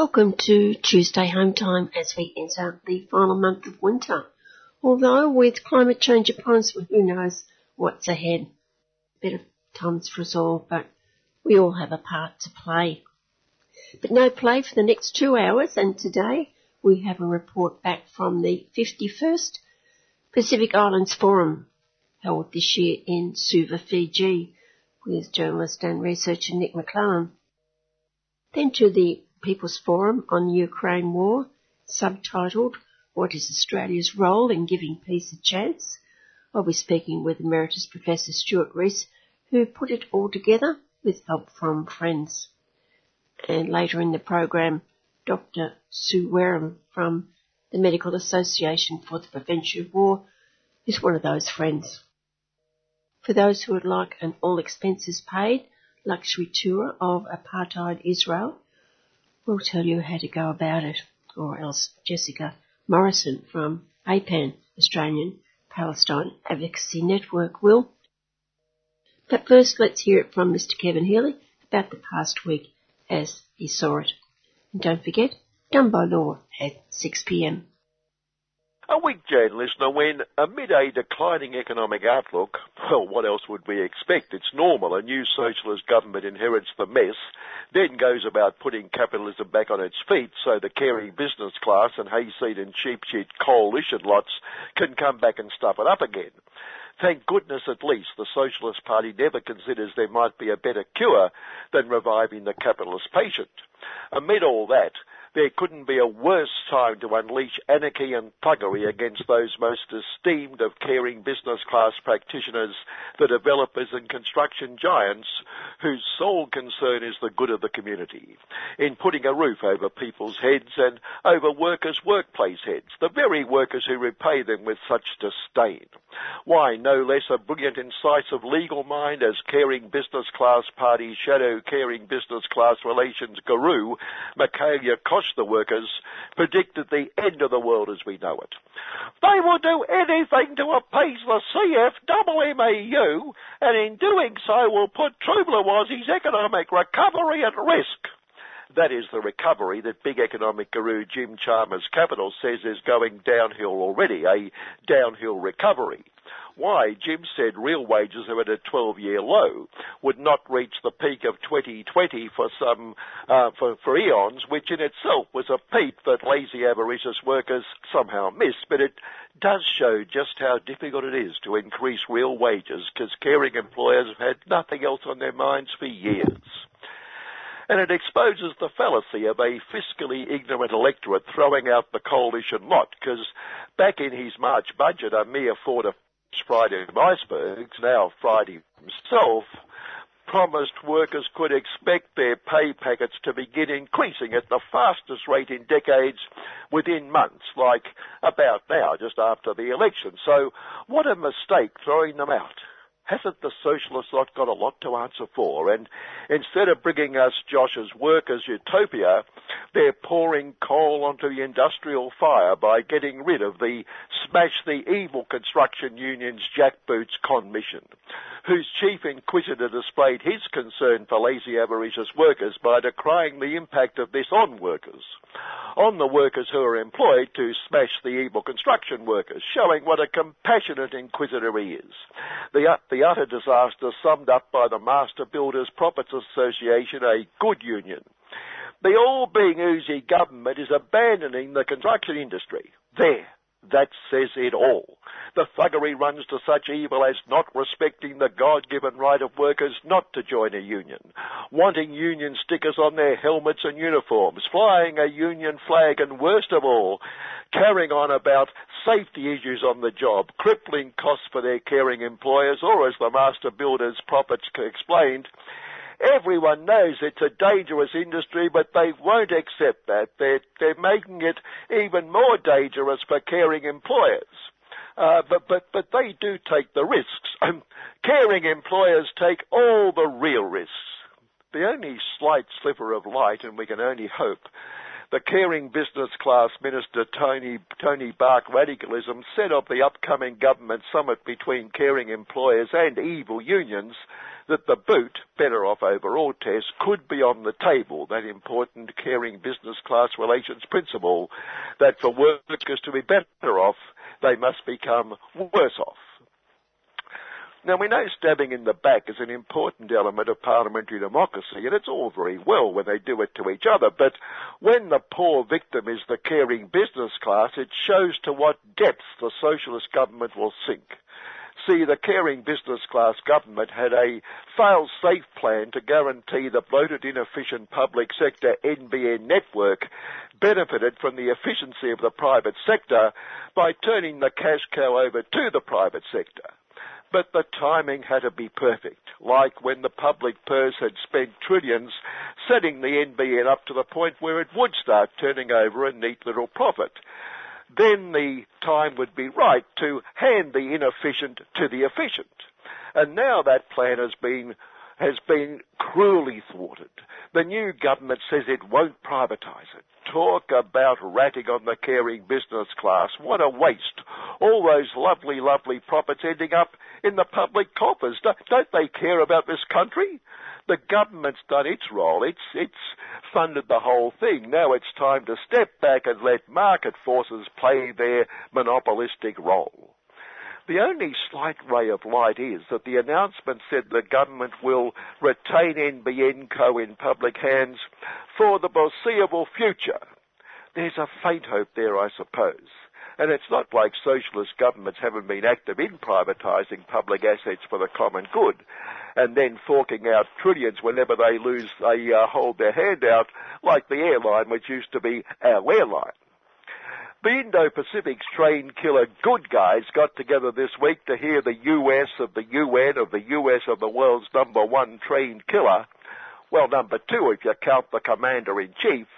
Welcome to Tuesday Home Time as we enter the final month of winter. Although with climate change upon us, who knows what's ahead. Better times for us all, but we all have a part to play. But no play for the next two hours, and today we have a report back from the 51st Pacific Islands Forum held this year in Suva, Fiji, with journalist and researcher Nick Maclellan. Then to the People's Forum on the Ukraine War, subtitled What is Australia's Role in Giving Peace a Chance? I'll be speaking with Emeritus Professor Stuart Rees, who put it all together with help from friends. And later in the program, Dr. Sue Wareham from the Medical Association for the Prevention of War is one of those friends. For those who would like an all expenses paid luxury tour of apartheid Israel, we'll tell you how to go about it, or else Jessica Morrison from APAN, Australian Palestine Advocacy Network will. But first, let's hear it from Mr. Kevin Healy about the past week as he saw it. And don't forget, done by law at 6pm. A weak weekday listener, when amid a declining economic outlook, well, what else would we expect? It's normal. A new socialist government inherits the mess, then goes about putting capitalism back on its feet so the caring business class and hayseed and cheap shit coalition lots can come back and stuff it up again. Thank goodness at least the Socialist Party never considers there might be a better cure than reviving the capitalist patient. Amid all that, there couldn't be a worse time to unleash anarchy and thuggery against those most esteemed of caring business class practitioners, the developers and construction giants, whose sole concern is the good of the community, in putting a roof over people's heads and over workers' workplace heads, the very workers who repay them with such disdain. Why, no less a brilliant incisive legal mind as caring business class party shadow caring business class relations guru, Michaelia The workers, predicted the end of the world as we know it. They will do anything to appease the CFMMEU, and in doing so will put Trublawazi's economic recovery at risk. That is the recovery that big economic guru Jim Chalmers Capital says is going downhill already, a downhill recovery why Jim said real wages are at a 12-year low, would not reach the peak of 2020 for some uh, for, for eons, which in itself was a peak that lazy avaricious workers somehow missed. But it does show just how difficult it is to increase real wages because caring employers have had nothing else on their minds for years and it exposes the fallacy of a fiscally ignorant electorate throwing out the coalition lot, because back in his March budget, a mere four to Friday Icebergs, now Friday himself, promised workers could expect their pay packets to begin increasing at the fastest rate in decades within months, like about now, just after the election. So what a mistake throwing them out hasn't the socialist lot got a lot to answer for? And instead of bringing us Josh's workers utopia, they're pouring coal onto the industrial fire by getting rid of the smash the evil construction union's jackboots commission, whose chief inquisitor displayed his concern for lazy avaricious workers by decrying the impact of this on workers on the workers who are employed to smash the evil construction workers, showing what a compassionate inquisitor he is. The, the utter disaster summed up by the Master Builders Profits Association, a good union. The all-being oozy government is abandoning the construction industry. There. That says it all. The thuggery runs to such evil as not respecting the God-given right of workers not to join a union, wanting union stickers on their helmets and uniforms, flying a union flag, and worst of all, carrying on about safety issues on the job, crippling costs for their caring employers, or as the master builders profits explained, Everyone knows it's a dangerous industry, but they won't accept that. They're, they're making it even more dangerous for caring employers. Uh, but, but, but they do take the risks. caring employers take all the real risks. The only slight sliver of light, and we can only hope, the caring business class minister Tony, Tony Bark radicalism said of the upcoming government summit between caring employers and evil unions that the boot, better off overall test, could be on the table, that important caring business class relations principle, that for workers to be better off, they must become worse off. Now we know stabbing in the back is an important element of parliamentary democracy and it's all very well when they do it to each other, but when the poor victim is the caring business class, it shows to what depths the socialist government will sink. See, the caring business class government had a fail-safe plan to guarantee the bloated, inefficient public sector NBN network benefited from the efficiency of the private sector by turning the cash cow over to the private sector. But the timing had to be perfect, like when the public purse had spent trillions setting the NBN up to the point where it would start turning over a neat little profit. Then the time would be right to hand the inefficient to the efficient. And now that plan has been has been cruelly thwarted. The new government says it won't privatise it. Talk about ratting on the caring business class. What a waste. All those lovely, lovely profits ending up in the public coffers. Don't they care about this country? The government's done its role. It's, it's funded the whole thing. Now it's time to step back and let market forces play their monopolistic role. The only slight ray of light is that the announcement said the government will retain NBN Co in public hands for the foreseeable future. There's a faint hope there, I suppose. And it's not like socialist governments haven't been active in privatising public assets for the common good and then forking out trillions whenever they lose, they uh, hold their hand out, like the airline, which used to be our airline. The Indo-Pacific's train killer good guys got together this week to hear the US of the UN of the US of the world's number one train killer. Well, number two if you count the commander-in-chief,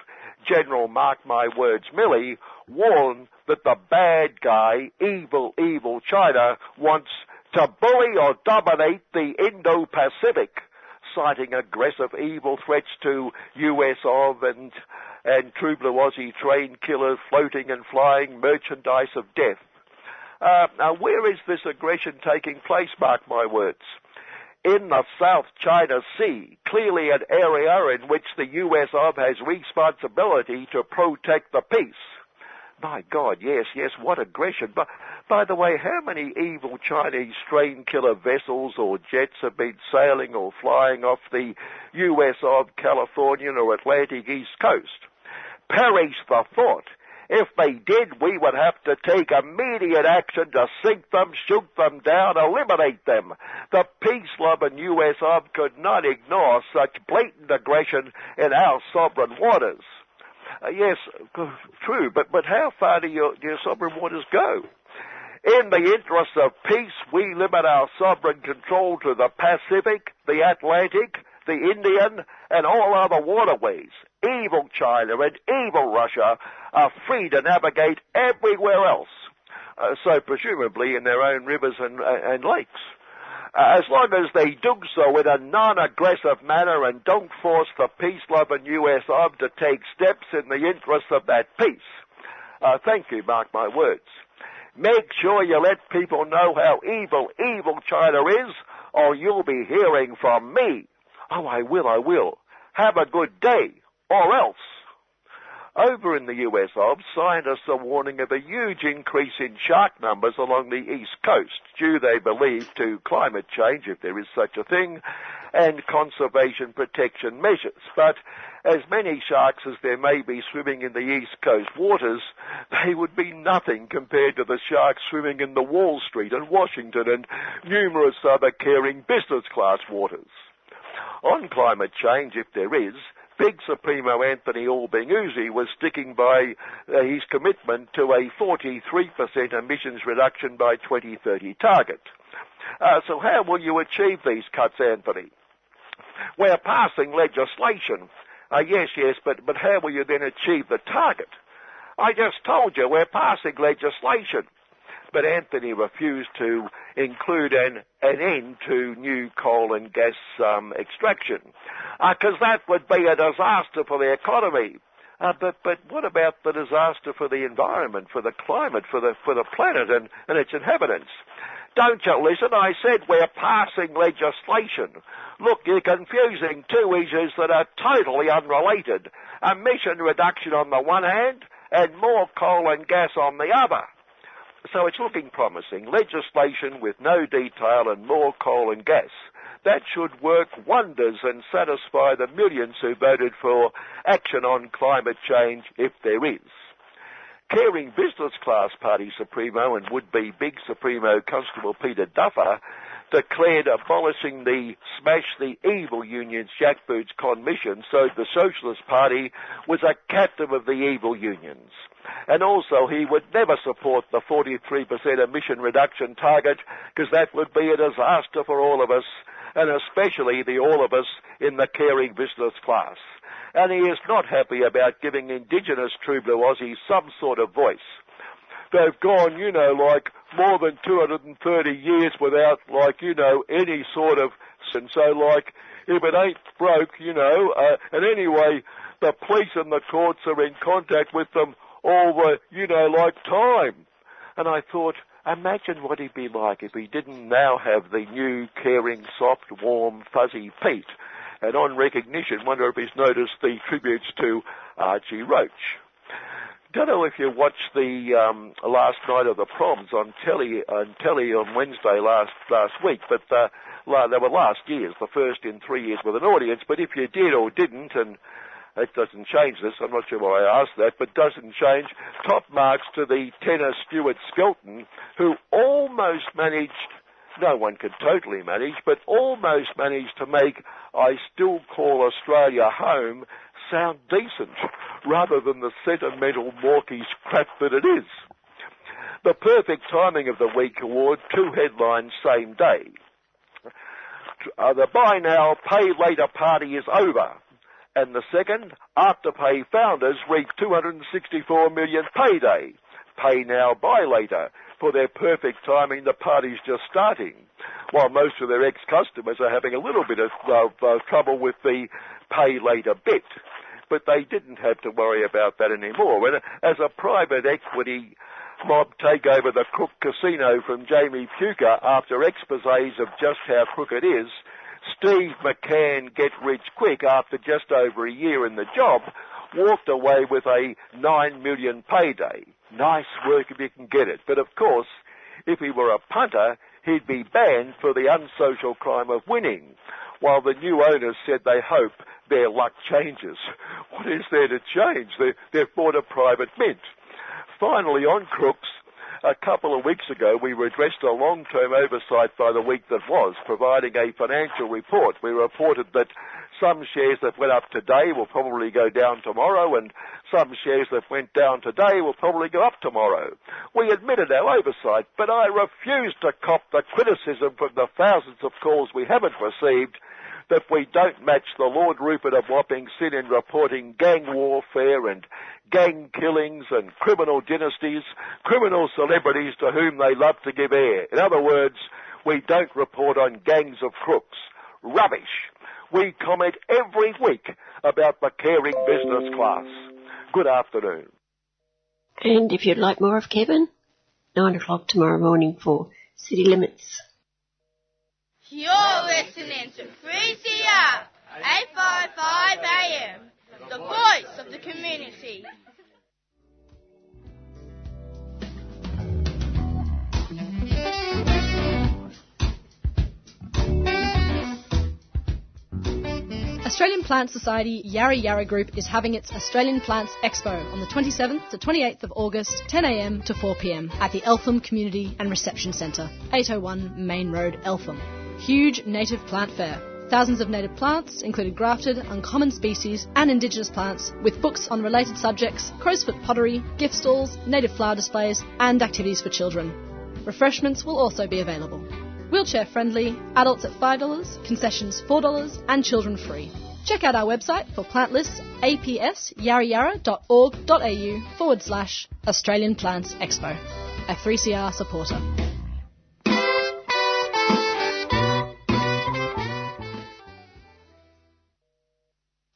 General Mark My Words Milley, warned that the bad guy, evil, evil China, wants to bully or dominate the Indo-Pacific, citing aggressive evil threats to US of and, and True Aussie train killer, floating and flying merchandise of death. Uh, now, where is this aggression taking place, mark my words? In the South China Sea, clearly an area in which the US has responsibility to protect the peace. My God, yes, yes, what aggression. But by the way, how many evil Chinese train killer vessels or jets have been sailing or flying off the US of Californian or Atlantic East Coast? Perish the thought. If they did, we would have to take immediate action to sink them, shoot them down, eliminate them. The peace-loving US of could not ignore such blatant aggression in our sovereign waters. Uh, yes, true, but, but how far do your, do your sovereign waters go? In the interest of peace, we limit our sovereign control to the Pacific, the Atlantic, the Indian, and all other waterways. Evil China and evil Russia are free to navigate everywhere else. Uh, so presumably in their own rivers and, uh, and lakes. Uh, as long as they do so in a non-aggressive manner and don't force the peace-loving US of to take steps in the interest of that peace. Uh, thank you, mark my words. Make sure you let people know how evil, evil China is, or you'll be hearing from me. Oh, I will, I will. Have a good day, or else. Over in the US of, scientists are warning of a huge increase in shark numbers along the east coast, due, they believe, to climate change, if there is such a thing, and conservation protection measures. But as many sharks as there may be swimming in the east coast waters, they would be nothing compared to the sharks swimming in the Wall Street and Washington and numerous other caring business class waters. On climate change, if there is, Big Supremo Anthony Albanese was sticking by uh, his commitment to a 43% emissions reduction by 2030 target. Uh, so how will you achieve these cuts, Anthony? We're passing legislation. Uh, yes, yes, but, but how will you then achieve the target? I just told you we're passing legislation but Anthony refused to include an, an end to new coal and gas um, extraction, because uh, that would be a disaster for the economy. Uh, but but what about the disaster for the environment, for the climate, for the for the planet and, and its inhabitants? Don't you listen? I said we're passing legislation. Look, you're confusing two issues that are totally unrelated. Emission reduction on the one hand and more coal and gas on the other. So it's looking promising. Legislation with no detail and more coal and gas. That should work wonders and satisfy the millions who voted for action on climate change if there is. Caring Business Class Party Supremo and would-be Big Supremo Constable Peter Duffer declared abolishing the Smash the Evil Unions jackboots commission so the Socialist Party was a captive of the evil unions. And also he would never support the 43% emission reduction target because that would be a disaster for all of us and especially the all of us in the caring business class. And he is not happy about giving indigenous true blue Aussies some sort of voice they've gone, you know, like more than 230 years without, like, you know, any sort of, and so like, if it ain't broke, you know, uh, and anyway, the police and the courts are in contact with them all the, you know, like time. And I thought, imagine what he'd be like if he didn't now have the new, caring, soft, warm, fuzzy feet. And on recognition, wonder if he's noticed the tributes to Archie Roach don't know if you watched the um, last night of the proms on telly on telly on Wednesday last last week, but uh, they were last year's, the first in three years with an audience. But if you did or didn't, and it doesn't change this, I'm not sure why I asked that, but doesn't change. Top marks to the tenor Stuart Skelton, who almost managed. No one could totally manage, but almost managed to make I Still Call Australia Home sound decent rather than the sentimental mawkish crap that it is. The perfect timing of the week award, two headlines same day. Uh, the buy now, pay later party is over. And the second, Afterpay founders reap 264 million payday. Pay now, buy later. For their perfect timing, the party's just starting. While most of their ex-customers are having a little bit of uh, trouble with the pay later bit but they didn't have to worry about that anymore. When, as a private equity mob take over the Crook Casino from Jamie Puker after exposés of just how crook it is, Steve McCann get rich quick after just over a year in the job, walked away with a nine million payday. Nice work if you can get it. But of course, if he were a punter, he'd be banned for the unsocial crime of winning. While the new owners said they hope their luck changes. What is there to change? They, they've bought a private mint. Finally, on Crooks, a couple of weeks ago, we redressed a long-term oversight by the week that was, providing a financial report. We reported that some shares that went up today will probably go down tomorrow, and some shares that went down today will probably go up tomorrow. We admitted our oversight, but I refuse to cop the criticism from the thousands of calls we haven't received that we don't match the Lord Rupert of Wapping Sin in reporting gang warfare and gang killings and criminal dynasties, criminal celebrities to whom they love to give air. In other words, we don't report on gangs of crooks. Rubbish. We comment every week about the caring business class. Good afternoon. And if you'd like more of Kevin, 9 o'clock tomorrow morning for City Limits. You're listening to 3CR 855 AM, the voice of the community. Australian Plant Society Yarra Yarra Group is having its Australian Plants Expo on the 27th to 28th of August, 10am to 4pm at the Eltham Community and Reception Centre, 801 Main Road, Eltham huge native plant fair. Thousands of native plants, including grafted, uncommon species, and indigenous plants, with books on related subjects, crowsfoot pottery, gift stalls, native flower displays, and activities for children. Refreshments will also be available. Wheelchair friendly, adults at $5, concessions $4, and children free. Check out our website for plant lists apsyarrayarra.org.au forward slash Australian Plants Expo. A 3CR supporter.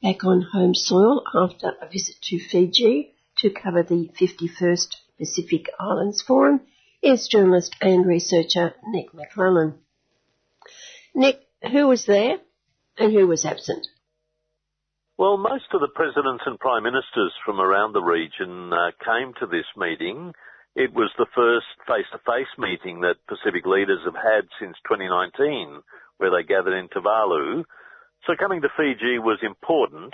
back on home soil after a visit to Fiji to cover the 51st Pacific Islands Forum. is journalist and researcher Nick Maclellan. Nick, who was there and who was absent? Well, most of the presidents and prime ministers from around the region uh, came to this meeting. It was the first face-to-face meeting that Pacific leaders have had since 2019, where they gathered in Tuvalu. So coming to Fiji was important,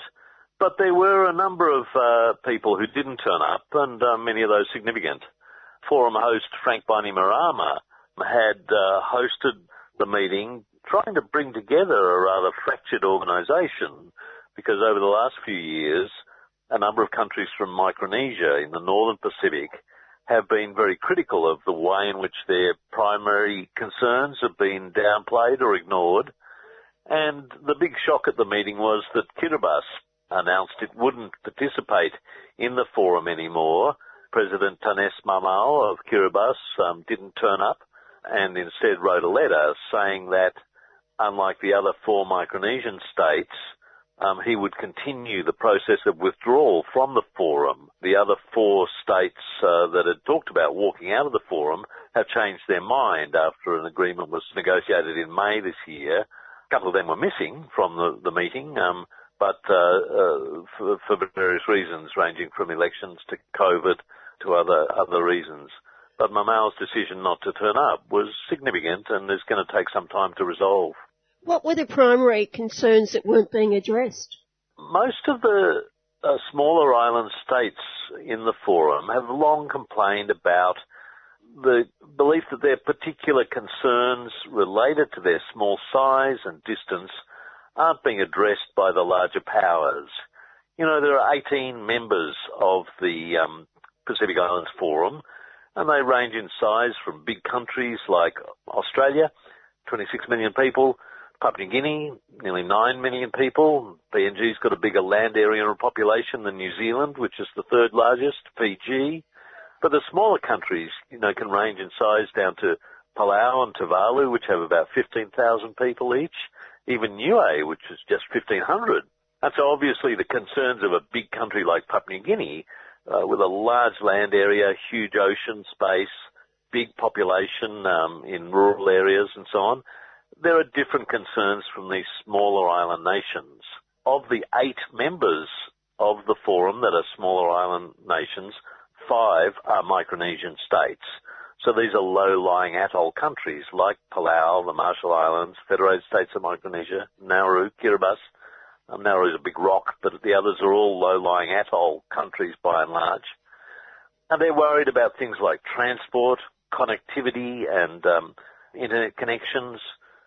but there were a number of uh, people who didn't turn up, and uh, many of those significant. Forum host Frank Bainimarama had uh, hosted the meeting, trying to bring together a rather fractured organisation because over the last few years, a number of countries from Micronesia in the northern Pacific have been very critical of the way in which their primary concerns have been downplayed or ignored. And the big shock at the meeting was that Kiribati announced it wouldn't participate in the forum anymore. President Taneti Maamau of Kiribati um, didn't turn up and instead wrote a letter saying that unlike the other four Micronesian states, um, he would continue the process of withdrawal from the forum. The other four states uh, that had talked about walking out of the forum have changed their mind after an agreement was negotiated in May this year. A couple of them were missing from the, the meeting, um, but uh, uh, for, for, various reasons, ranging from elections to COVID to other other reasons. But Maamau's decision not to turn up was significant and is going to take some time to resolve. What were the primary concerns that weren't being addressed? Most of the uh, smaller island states in the forum have long complained about the belief that their particular concerns related to their small size and distance aren't being addressed by the larger powers. You know, there are 18 members of the um, Pacific Islands Forum, and they range in size from big countries like Australia, 26 million people, Papua New Guinea, nearly 9 million people. PNG's got a bigger land area and population than New Zealand, which is the third largest, Fiji. But the smaller countries, you know, can range in size down to Palau and Tuvalu, which have about 15,000 people each. Even Niue, which is just 1,500. And so obviously the concerns of a big country like Papua New Guinea, uh, with a large land area, huge ocean space, big population um, in rural areas and so on, there are different concerns from these smaller island nations. Of the eight members of the forum that are smaller island nations, five are Micronesian states. So these are low-lying atoll countries like Palau, the Marshall Islands, Federated States of Micronesia, Nauru, Kiribati. Um, Nauru is a big rock, but the others are all low-lying atoll countries by and large. And they're worried about things like transport, connectivity, and um, internet connections,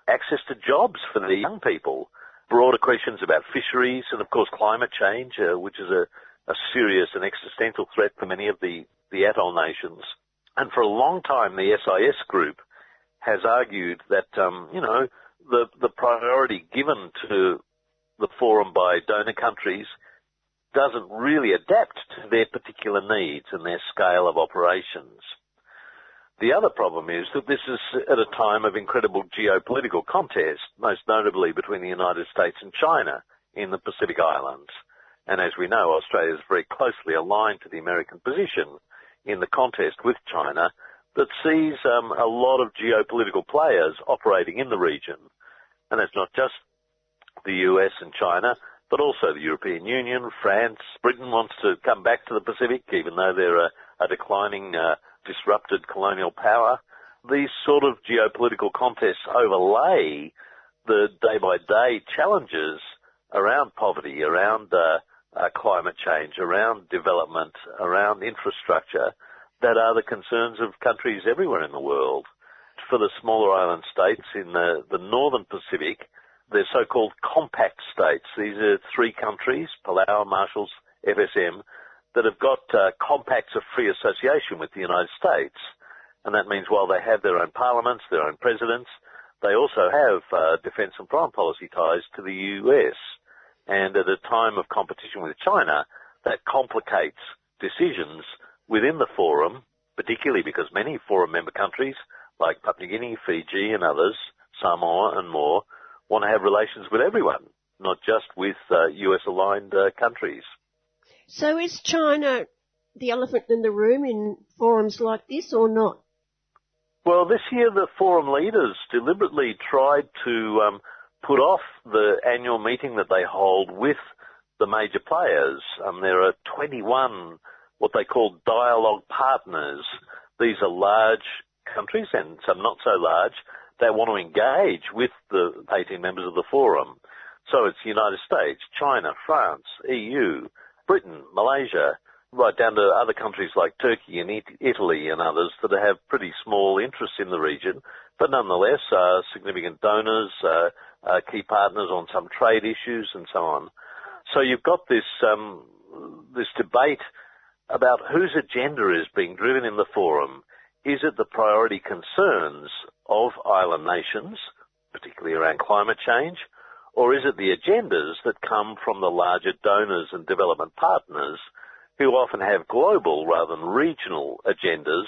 access to jobs for the young people, broader questions about fisheries, and of course climate change, uh, which is a, a serious and existential threat for many of the, the atoll nations. And for a long time, the SIS group has argued that, um, you know, the, the priority given to the forum by donor countries doesn't really adapt to their particular needs and their scale of operations. The other problem is that this is at a time of incredible geopolitical contest, most notably between the United States and China in the Pacific Islands. And as we know, Australia is very closely aligned to the American position in the contest with China that sees um, a lot of geopolitical players operating in the region. And it's not just the US and China, but also the European Union, France, Britain wants to come back to the Pacific, even though they're a, a declining uh, disrupted colonial power. These sort of geopolitical contests overlay the day by day challenges around poverty, around uh, uh, climate change, around development, around infrastructure that are the concerns of countries everywhere in the world. For the smaller island states in the, the northern Pacific, they're so-called compact states. These are three countries, Palau, Marshalls, FSM, that have got uh, compacts of free association with the United States. And that means while they have their own parliaments, their own presidents, they also have uh, defence and foreign policy ties to the US. And at a time of competition with China, that complicates decisions within the forum, particularly because many forum member countries like Papua New Guinea, Fiji and others, Samoa and more, want to have relations with everyone, not just with uh, US aligned uh, countries. So is China the elephant in the room in forums like this or not? Well, this year the forum leaders deliberately tried to um, put off the annual meeting that they hold with the major players. Um, there are 21 what they call dialogue partners. These are large countries and some not so large they want to engage with the 18 members of the forum. So it's the United States, China, France, EU, Britain, Malaysia, right down to other countries like Turkey and Italy and others that have pretty small interests in the region, but nonetheless are significant donors, uh, uh, key partners on some trade issues and so on. So you've got this um, this debate about whose agenda is being driven in the forum. Is it the priority concerns of island nations, particularly around climate change, or is it the agendas that come from the larger donors and development partners who often have global rather than regional agendas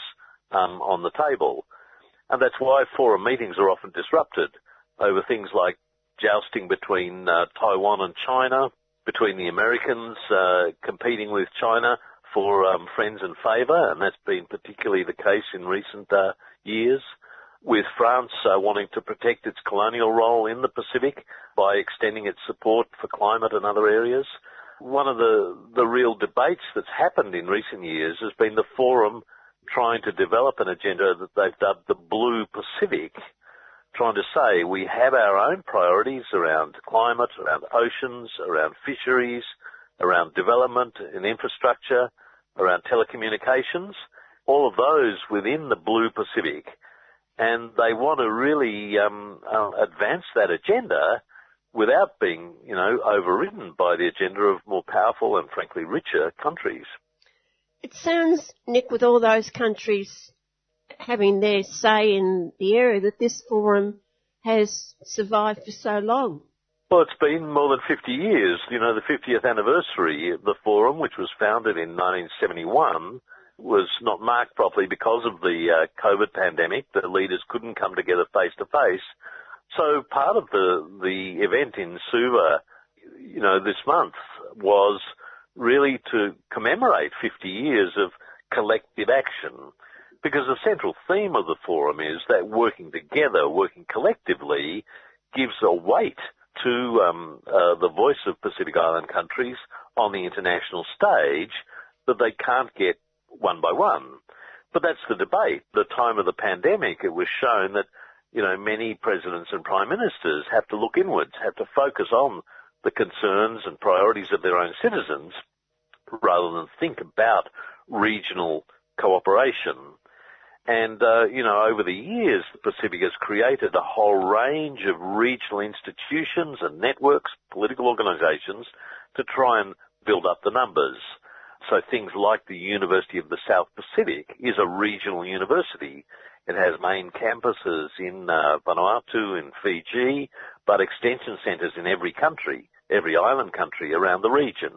um, on the table? And that's why forum meetings are often disrupted over things like jousting between uh, Taiwan and China, between the Americans uh, competing with China for um, friends and favour, and that's been particularly the case in recent uh, years with France uh, wanting to protect its colonial role in the Pacific by extending its support for climate and other areas. One of the, the real debates that's happened in recent years has been the forum trying to develop an agenda that they've dubbed the Blue Pacific, trying to say we have our own priorities around climate, around oceans, around fisheries, around development and infrastructure, around telecommunications, all of those within the Blue Pacific and they want to really um, uh, advance that agenda without being, you know, overridden by the agenda of more powerful and frankly richer countries. It sounds, Nick, with all those countries having their say in the area, that this forum has survived for so long. Well, it's been more than 50 years. You know, the 50th anniversary of the forum, which was founded in 1971, was not marked properly because of the uh, COVID pandemic. The leaders couldn't come together face to face. So part of the the event in Suva, you know, this month was really to commemorate 50 years of collective action. Because the central theme of the forum is that working together, working collectively, gives a weight to um, uh, the voice of Pacific Island countries on the international stage that they can't get one by one. But that's the debate. The time of the pandemic, it was shown that, you know, many presidents and prime ministers have to look inwards, have to focus on the concerns and priorities of their own citizens rather than think about regional cooperation. And, uh, you know, over the years, the Pacific has created a whole range of regional institutions and networks, political organizations, to try and build up the numbers. So things like the University of the South Pacific is a regional university. It has main campuses in uh, Vanuatu, in Fiji, but extension centres in every country, every island country around the region.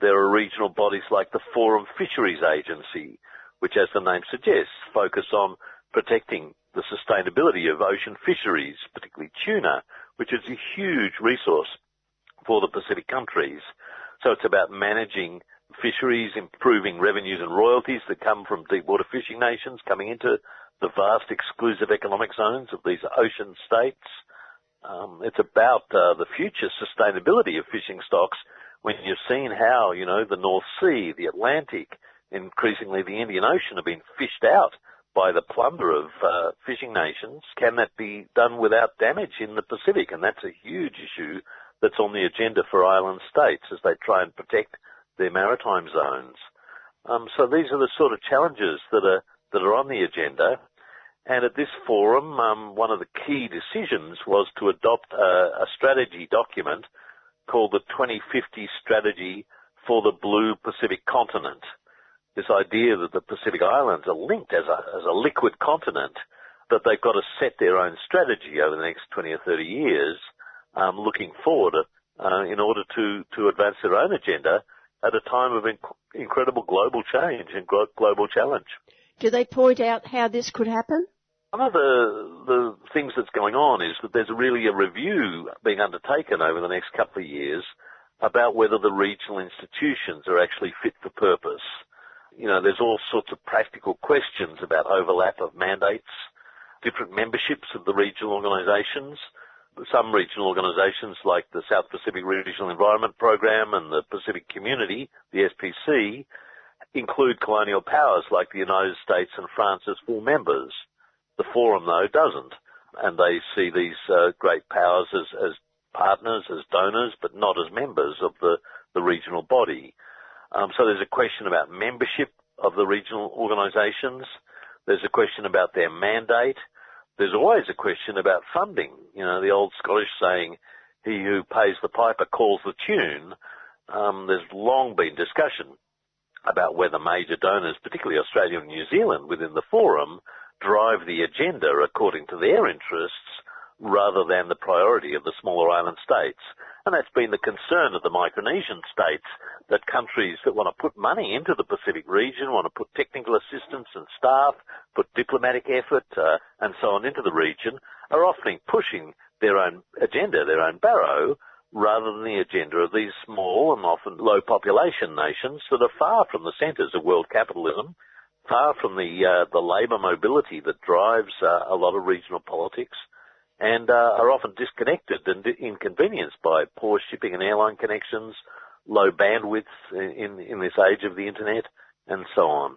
There are regional bodies like the Forum Fisheries Agency, which as the name suggests, focus on protecting the sustainability of ocean fisheries, particularly tuna, which is a huge resource for the Pacific countries. So it's about managing fisheries, improving revenues and royalties that come from deep water fishing nations coming into the vast exclusive economic zones of these ocean states. Um, it's about uh, the future sustainability of fishing stocks when you've seen how, you know, the North Sea, the Atlantic, increasingly the Indian Ocean have been fished out by the plunder of uh, fishing nations. Can that be done without damage in the Pacific? And that's a huge issue that's on the agenda for island states as they try and protect their maritime zones. Um, so these are the sort of challenges that are that are on the agenda. And at this forum, um, one of the key decisions was to adopt a, a strategy document called the 2050 Strategy for the Blue Pacific Continent. This idea that the Pacific Islands are linked as a, as a liquid continent, that they've got to set their own strategy over the next 20 or 30 years, um, looking forward uh, in order to, to advance their own agenda at a time of inc- incredible global change and global challenge. Do they point out how this could happen? One of the, the things that's going on is that there's really a review being undertaken over the next couple of years about whether the regional institutions are actually fit for purpose. You know, there's all sorts of practical questions about overlap of mandates, different memberships of the regional organisations. Some regional organisations like the South Pacific Regional Environment Program and the Pacific Community, the SPC, include colonial powers like the United States and France as full members. The Forum, though, doesn't. And they see these uh, great powers as, as partners, as donors, but not as members of the, the regional body. Um, so there's a question about membership of the regional organisations. There's a question about their mandate. There's always a question about funding. You know, the old Scottish saying, he who pays the piper calls the tune. Um, there's long been discussion about whether major donors, particularly Australia and New Zealand within the forum, drive the agenda according to their interests rather than the priority of the smaller island states. And that's been the concern of the Micronesian states, that countries that want to put money into the Pacific region, want to put technical assistance and staff, put diplomatic effort uh, and so on into the region, are often pushing their own agenda, their own barrow, rather than the agenda of these small and often low population nations that are far from the centres of world capitalism, far from the uh, the labour mobility that drives uh, a lot of regional politics, and uh, are often disconnected and inconvenienced by poor shipping and airline connections, low bandwidths in, in this age of the internet, and so on.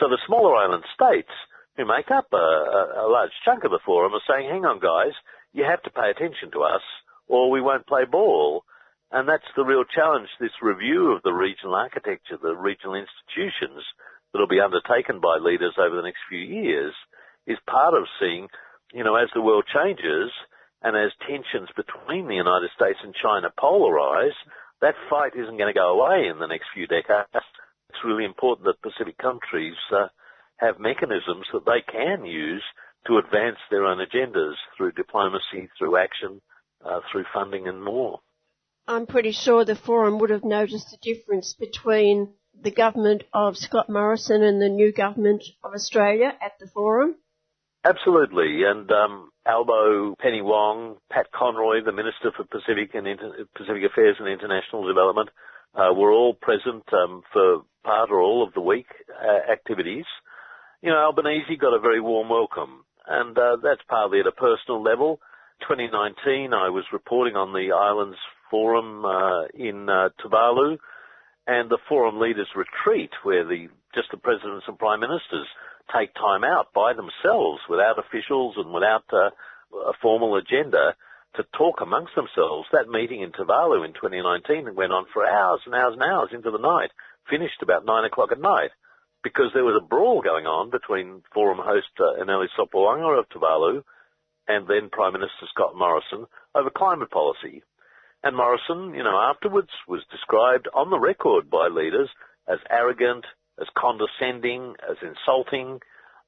So the smaller island states, who make up a, a, a large chunk of the forum, are saying, hang on guys, you have to pay attention to us or we won't play ball. And that's the real challenge, this review of the regional architecture, the regional institutions that will be undertaken by leaders over the next few years is part of seeing, you know, as the world changes and as tensions between the United States and China polarize, that fight isn't going to go away in the next few decades. It's really important that Pacific countries uh, have mechanisms that they can use to advance their own agendas through diplomacy, through action, uh, through funding and more. I'm pretty sure the forum would have noticed the difference between the government of Scott Morrison and the new government of Australia at the forum. Absolutely, and um, Albo Penny Wong, Pat Conroy, the Minister for Pacific and Inter- Pacific Affairs and International Development, uh, were all present um, for part or all of the week uh, activities. You know, Albanese got a very warm welcome, and uh, that's partly at a personal level. 2019, I was reporting on the Islands Forum uh, in uh, Tuvalu and the Forum Leaders Retreat, where the just the presidents and prime ministers take time out by themselves, without officials and without uh, a formal agenda, to talk amongst themselves. That meeting in Tuvalu in 2019 went on for hours and hours and hours into the night, finished about nine o'clock at night, because there was a brawl going on between Forum host uh, Enele Sopoaga of Tuvalu and then Prime Minister Scott Morrison over climate policy. And Morrison, you know, afterwards was described on the record by leaders as arrogant, as condescending, as insulting.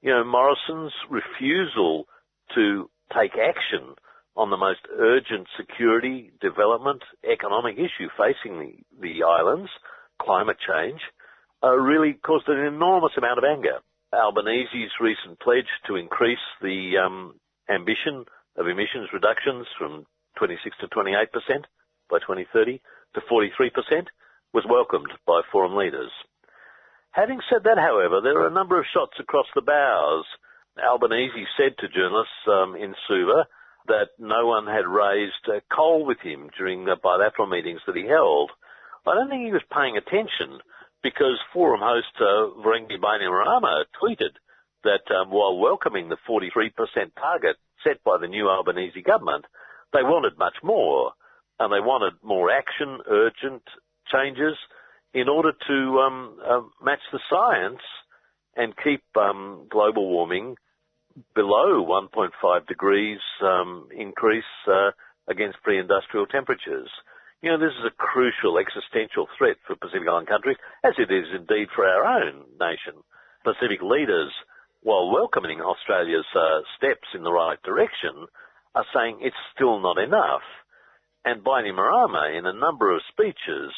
You know, Morrison's refusal to take action on the most urgent security, development, economic issue facing the, the islands, climate change, uh, really caused an enormous amount of anger. Albanese's recent pledge to increase the um, ambition of emissions reductions from 26 to 28% by 2030 to 43% was welcomed by forum leaders. Having said that, however, there are a number of shots across the bows. Albanese said to journalists um, in Suva that no one had raised uh, coal with him during the bilateral meetings that he held. I don't think he was paying attention because forum host uh, Voreqe Bainimarama tweeted that um, while welcoming the 43% target set by the new Albanese government, they wanted much more, and they wanted more action, urgent changes, in order to um, uh, match the science and keep um, global warming below 1.5 degrees um, increase uh, against pre-industrial temperatures. You know, this is a crucial existential threat for Pacific Island countries, as it is indeed for our own nation. Pacific leaders while welcoming Australia's uh, steps in the right direction, are saying it's still not enough. And Bainimarama, in a number of speeches,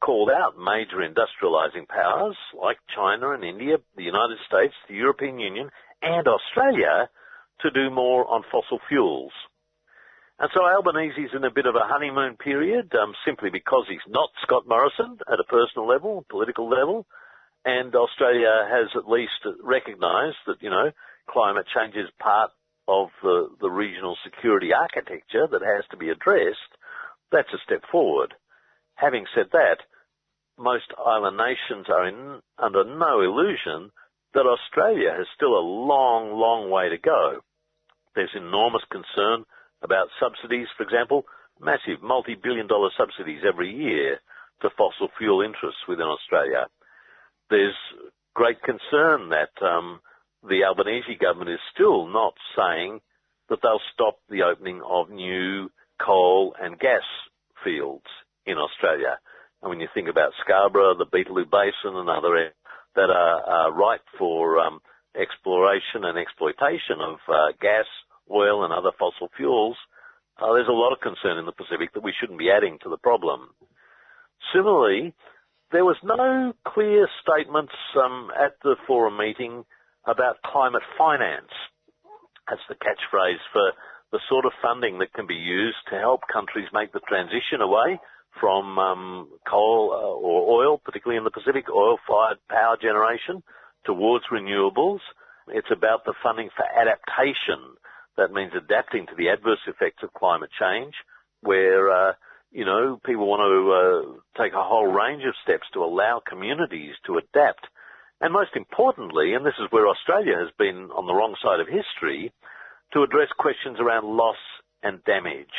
called out major industrialising powers like China and India, the United States, the European Union, and Australia to do more on fossil fuels. And so Albanese's in a bit of a honeymoon period, um, simply because he's not Scott Morrison at a personal level, political level, and Australia has at least recognised that, you know, climate change is part of the, the regional security architecture that has to be addressed, that's a step forward. Having said that, most island nations are in, under no illusion that Australia has still a long, long way to go. There's enormous concern about subsidies, for example, massive multi-billion dollar subsidies every year to fossil fuel interests within Australia. There's great concern that um, the Albanese government is still not saying that they'll stop the opening of new coal and gas fields in Australia. And when you think about Scarborough, the Beetaloo Basin and other areas that are, ripe for um, exploration and exploitation of uh, gas, oil and other fossil fuels, uh, there's a lot of concern in the Pacific that we shouldn't be adding to the problem. Similarly, there was no clear statements um, at the forum meeting about climate finance. That's the catchphrase for the sort of funding that can be used to help countries make the transition away from um, coal uh, or oil, particularly in the Pacific, oil-fired power generation towards renewables. It's about the funding for adaptation. That means adapting to the adverse effects of climate change, where uh, you know people want to uh, take a whole range of steps to allow communities to adapt. And most importantly, and this is where Australia has been on the wrong side of history, to address questions around loss and damage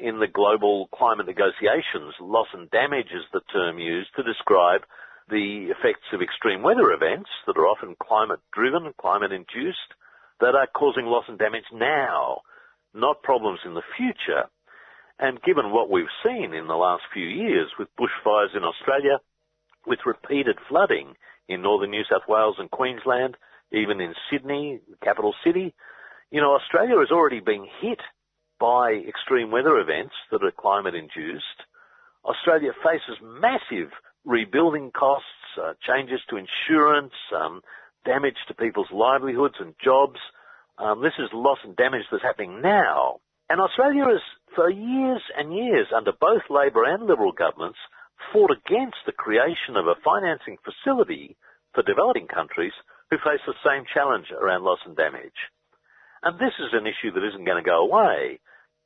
in the global climate negotiations, loss and damage is the term used to describe the effects of extreme weather events that are often climate driven, climate induced, that are causing loss and damage now, not problems in the future. And given what we've seen in the last few years with bushfires in Australia, with repeated flooding in northern New South Wales and Queensland, even in Sydney, the capital city, you know, Australia is already being hit by extreme weather events that are climate induced, Australia faces massive rebuilding costs, uh, changes to insurance, um, damage to people's livelihoods and jobs. Um, this is loss and damage that's happening now. And Australia has, for years and years, under both Labor and Liberal governments, fought against the creation of a financing facility for developing countries who face the same challenge around loss and damage. And this is an issue that isn't going to go away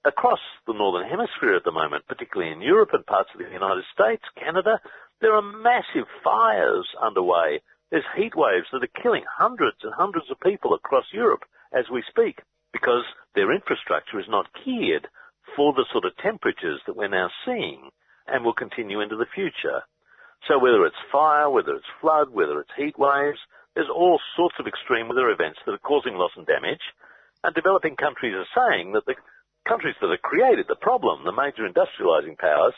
across the Northern Hemisphere at the moment, particularly in Europe and parts of the United States, Canada, there are massive fires underway. There's heat waves that are killing hundreds and hundreds of people across Europe as we speak because their infrastructure is not geared for the sort of temperatures that we're now seeing and will continue into the future. So whether it's fire, whether it's flood, whether it's heat waves, there's all sorts of extreme weather events that are causing loss and damage. And developing countries are saying that the countries that have created the problem, the major industrializing powers,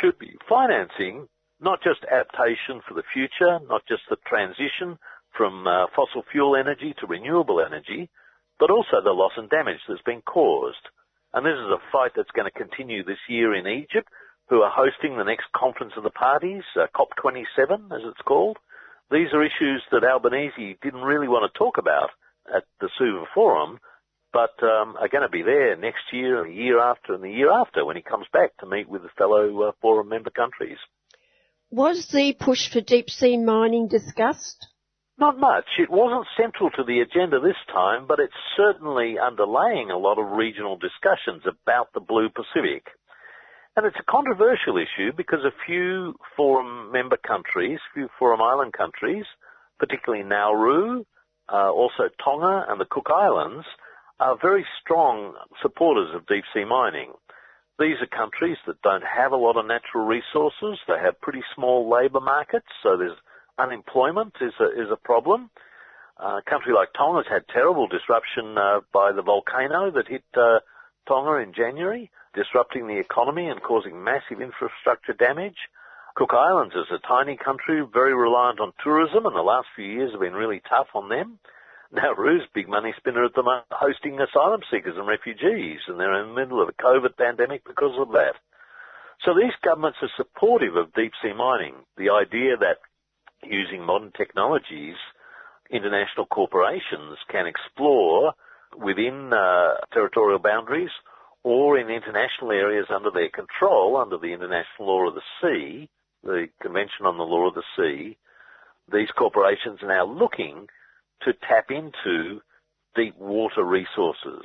should be financing not just adaptation for the future, not just the transition from uh, fossil fuel energy to renewable energy, but also the loss and damage that's been caused. And this is a fight that's going to continue this year in Egypt, who are hosting the next conference of the parties, uh, COP27 as it's called. These are issues that Albanese didn't really want to talk about at the Suva Forum, but um, are going to be there next year, and the year after, and the year after when he comes back to meet with the fellow uh, forum member countries. Was the push for deep sea mining discussed? Not much. It wasn't central to the agenda this time, but it's certainly underlaying a lot of regional discussions about the Blue Pacific. And it's a controversial issue because a few forum member countries, few forum island countries, particularly Nauru, uh, also Tonga and the Cook Islands, are very strong supporters of deep sea mining. These are countries that don't have a lot of natural resources. They have pretty small labour markets, so there's unemployment is a, is a problem. Uh, a country like Tonga has had terrible disruption uh, by the volcano that hit uh, Tonga in January, disrupting the economy and causing massive infrastructure damage. Cook Islands is a tiny country, very reliant on tourism, and the last few years have been really tough on them. Nauru's big money spinner at the moment, hosting asylum seekers and refugees, and they're in the middle of a COVID pandemic because of that. So these governments are supportive of deep sea mining. The idea that using modern technologies, international corporations can explore within uh, territorial boundaries or in international areas under their control, under the international law of the sea, the Convention on the Law of the Sea, these corporations are now looking to tap into deep water resources.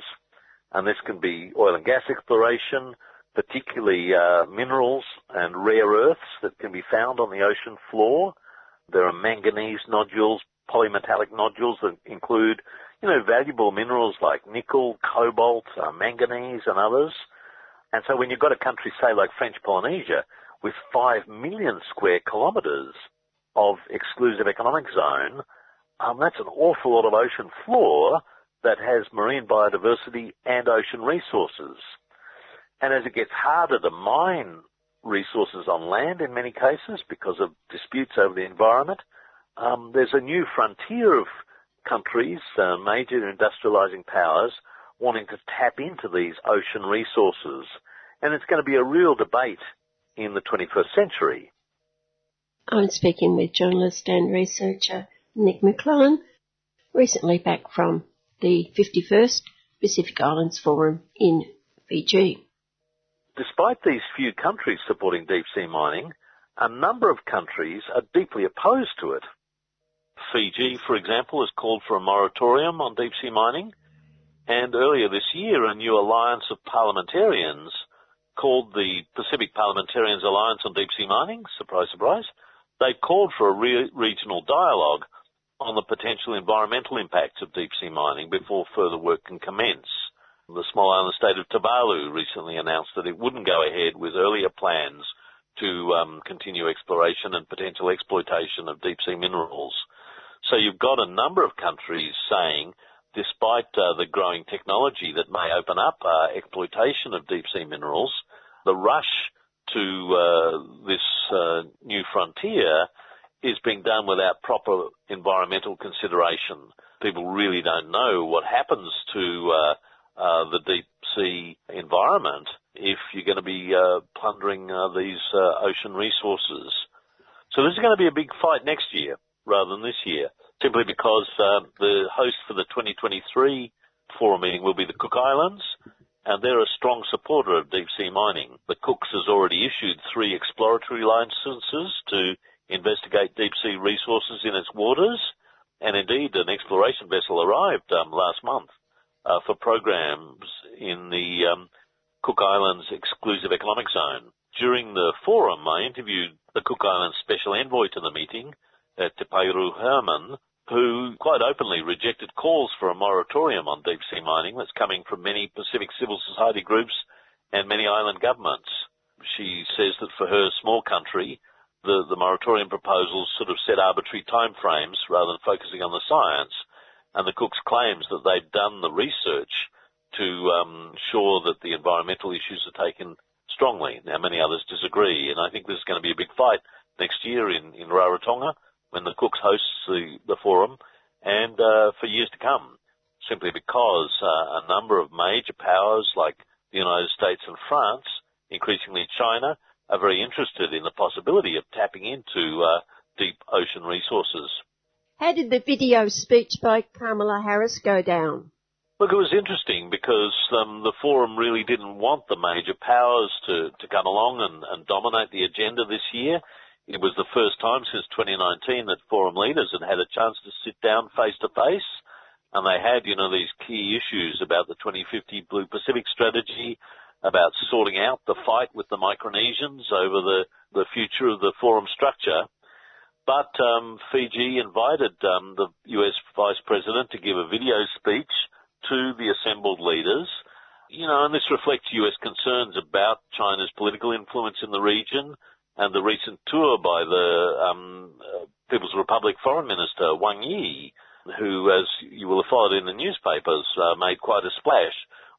And this can be oil and gas exploration, particularly uh, minerals and rare earths that can be found on the ocean floor. There are manganese nodules, polymetallic nodules that include, you know, valuable minerals like nickel, cobalt, uh, manganese and others. And so when you've got a country, say, like French Polynesia, with 5 million square kilometres of exclusive economic zone, um, that's an awful lot of ocean floor that has marine biodiversity and ocean resources. And as it gets harder to mine resources on land in many cases because of disputes over the environment, um, there's a new frontier of countries, uh, major industrializing powers, wanting to tap into these ocean resources. And it's going to be a real debate in the 21st century. I'm speaking with journalist and researcher Nick Maclellan, recently back from the 51st Pacific Islands Forum in Fiji. Despite these few countries supporting deep sea mining, a number of countries are deeply opposed to it. Fiji, for example, has called for a moratorium on deep sea mining, and earlier this year a new alliance of parliamentarians called the Pacific Parliamentarians Alliance on Deep Sea Mining, surprise, surprise, they called for a re- regional dialogue on the potential environmental impacts of deep sea mining before further work can commence. The small island state of Tuvalu recently announced that it wouldn't go ahead with earlier plans to um, continue exploration and potential exploitation of deep sea minerals. So you've got a number of countries saying, despite uh, the growing technology that may open up uh, exploitation of deep sea minerals, the rush to uh, this uh, new frontier is being done without proper environmental consideration. People really don't know what happens to uh, uh, the deep sea environment if you're going to be uh, plundering uh, these uh, ocean resources. So this is going to be a big fight next year rather than this year, simply because uh, the host for the 2023 forum meeting will be the Cook Islands, and they're a strong supporter of deep sea mining. The Cooks has already issued three exploratory licenses to investigate deep sea resources in its waters, and indeed an exploration vessel arrived um, last month uh, for programs in the um, Cook Islands exclusive economic zone. During the forum, I interviewed the Cook Islands special envoy to the meeting, uh, Tepaeru Herman, who quite openly rejected calls for a moratorium on deep sea mining that's coming from many Pacific civil society groups and many island governments. She says that for her small country, the, the moratorium proposals sort of set arbitrary timeframes rather than focusing on the science. And the Cooks claims that they've done the research to um, ensure that the environmental issues are taken strongly. Now, many others disagree, and I think there's going to be a big fight next year in, in Rarotonga when the Cooks hosts the, the forum and uh, for years to come, simply because uh, a number of major powers like the United States and France, increasingly China, are very interested in the possibility of tapping into uh, deep ocean resources. How did the video speech by Kamala Harris go down? Look, it was interesting because um, the forum really didn't want the major powers to, to come along and, and dominate the agenda this year. It was the first time since 2019 that forum leaders had had a chance to sit down face to face, and they had, you know, these key issues about the 2050 Blue Pacific strategy, about sorting out the fight with the Micronesians over the, the future of the forum structure. But um, Fiji invited um, the US Vice President to give a video speech to the assembled leaders. You know, and this reflects US concerns about China's political influence in the region and the recent tour by the um, uh, People's Republic Foreign Minister Wang Yi, who, as you will have followed in the newspapers, uh, made quite a splash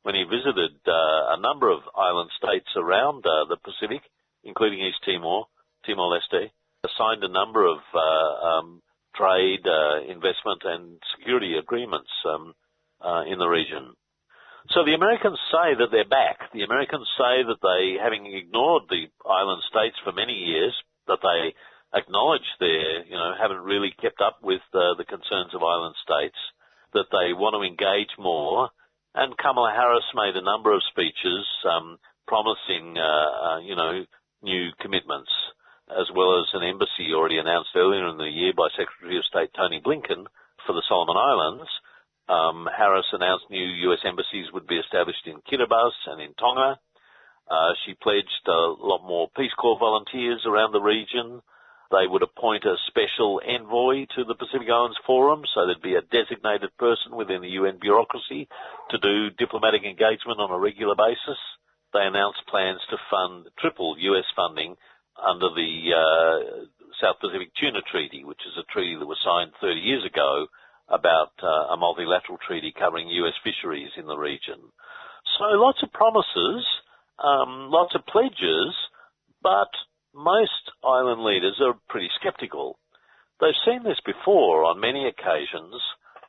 when he visited uh, a number of island states around uh, the Pacific, including East Timor, Timor-Leste, signed a number of uh, um, trade, uh, investment, and security agreements um, uh, in the region. So the Americans say that they're back. The Americans say that they, having ignored the island states for many years, that they acknowledge they, you know, haven't really kept up with uh, the concerns of island states, that they want to engage more, and Kamala Harris made a number of speeches um, promising, uh, uh, you know, new commitments, as well as an embassy already announced earlier in the year by Secretary of State Tony Blinken for the Solomon Islands. Um, Harris announced new US embassies would be established in Kiribati and in Tonga. Uh, she pledged a lot more Peace Corps volunteers around the region. They would appoint a special envoy to the Pacific Islands Forum, so there'd be a designated person within the UN bureaucracy to do diplomatic engagement on a regular basis. They announced plans to fund triple US funding under the uh, South Pacific Tuna Treaty, which is a treaty that was signed 30 years ago about uh, a multilateral treaty covering US fisheries in the region. So lots of promises, um, lots of pledges, but most island leaders are pretty sceptical. They've seen this before on many occasions,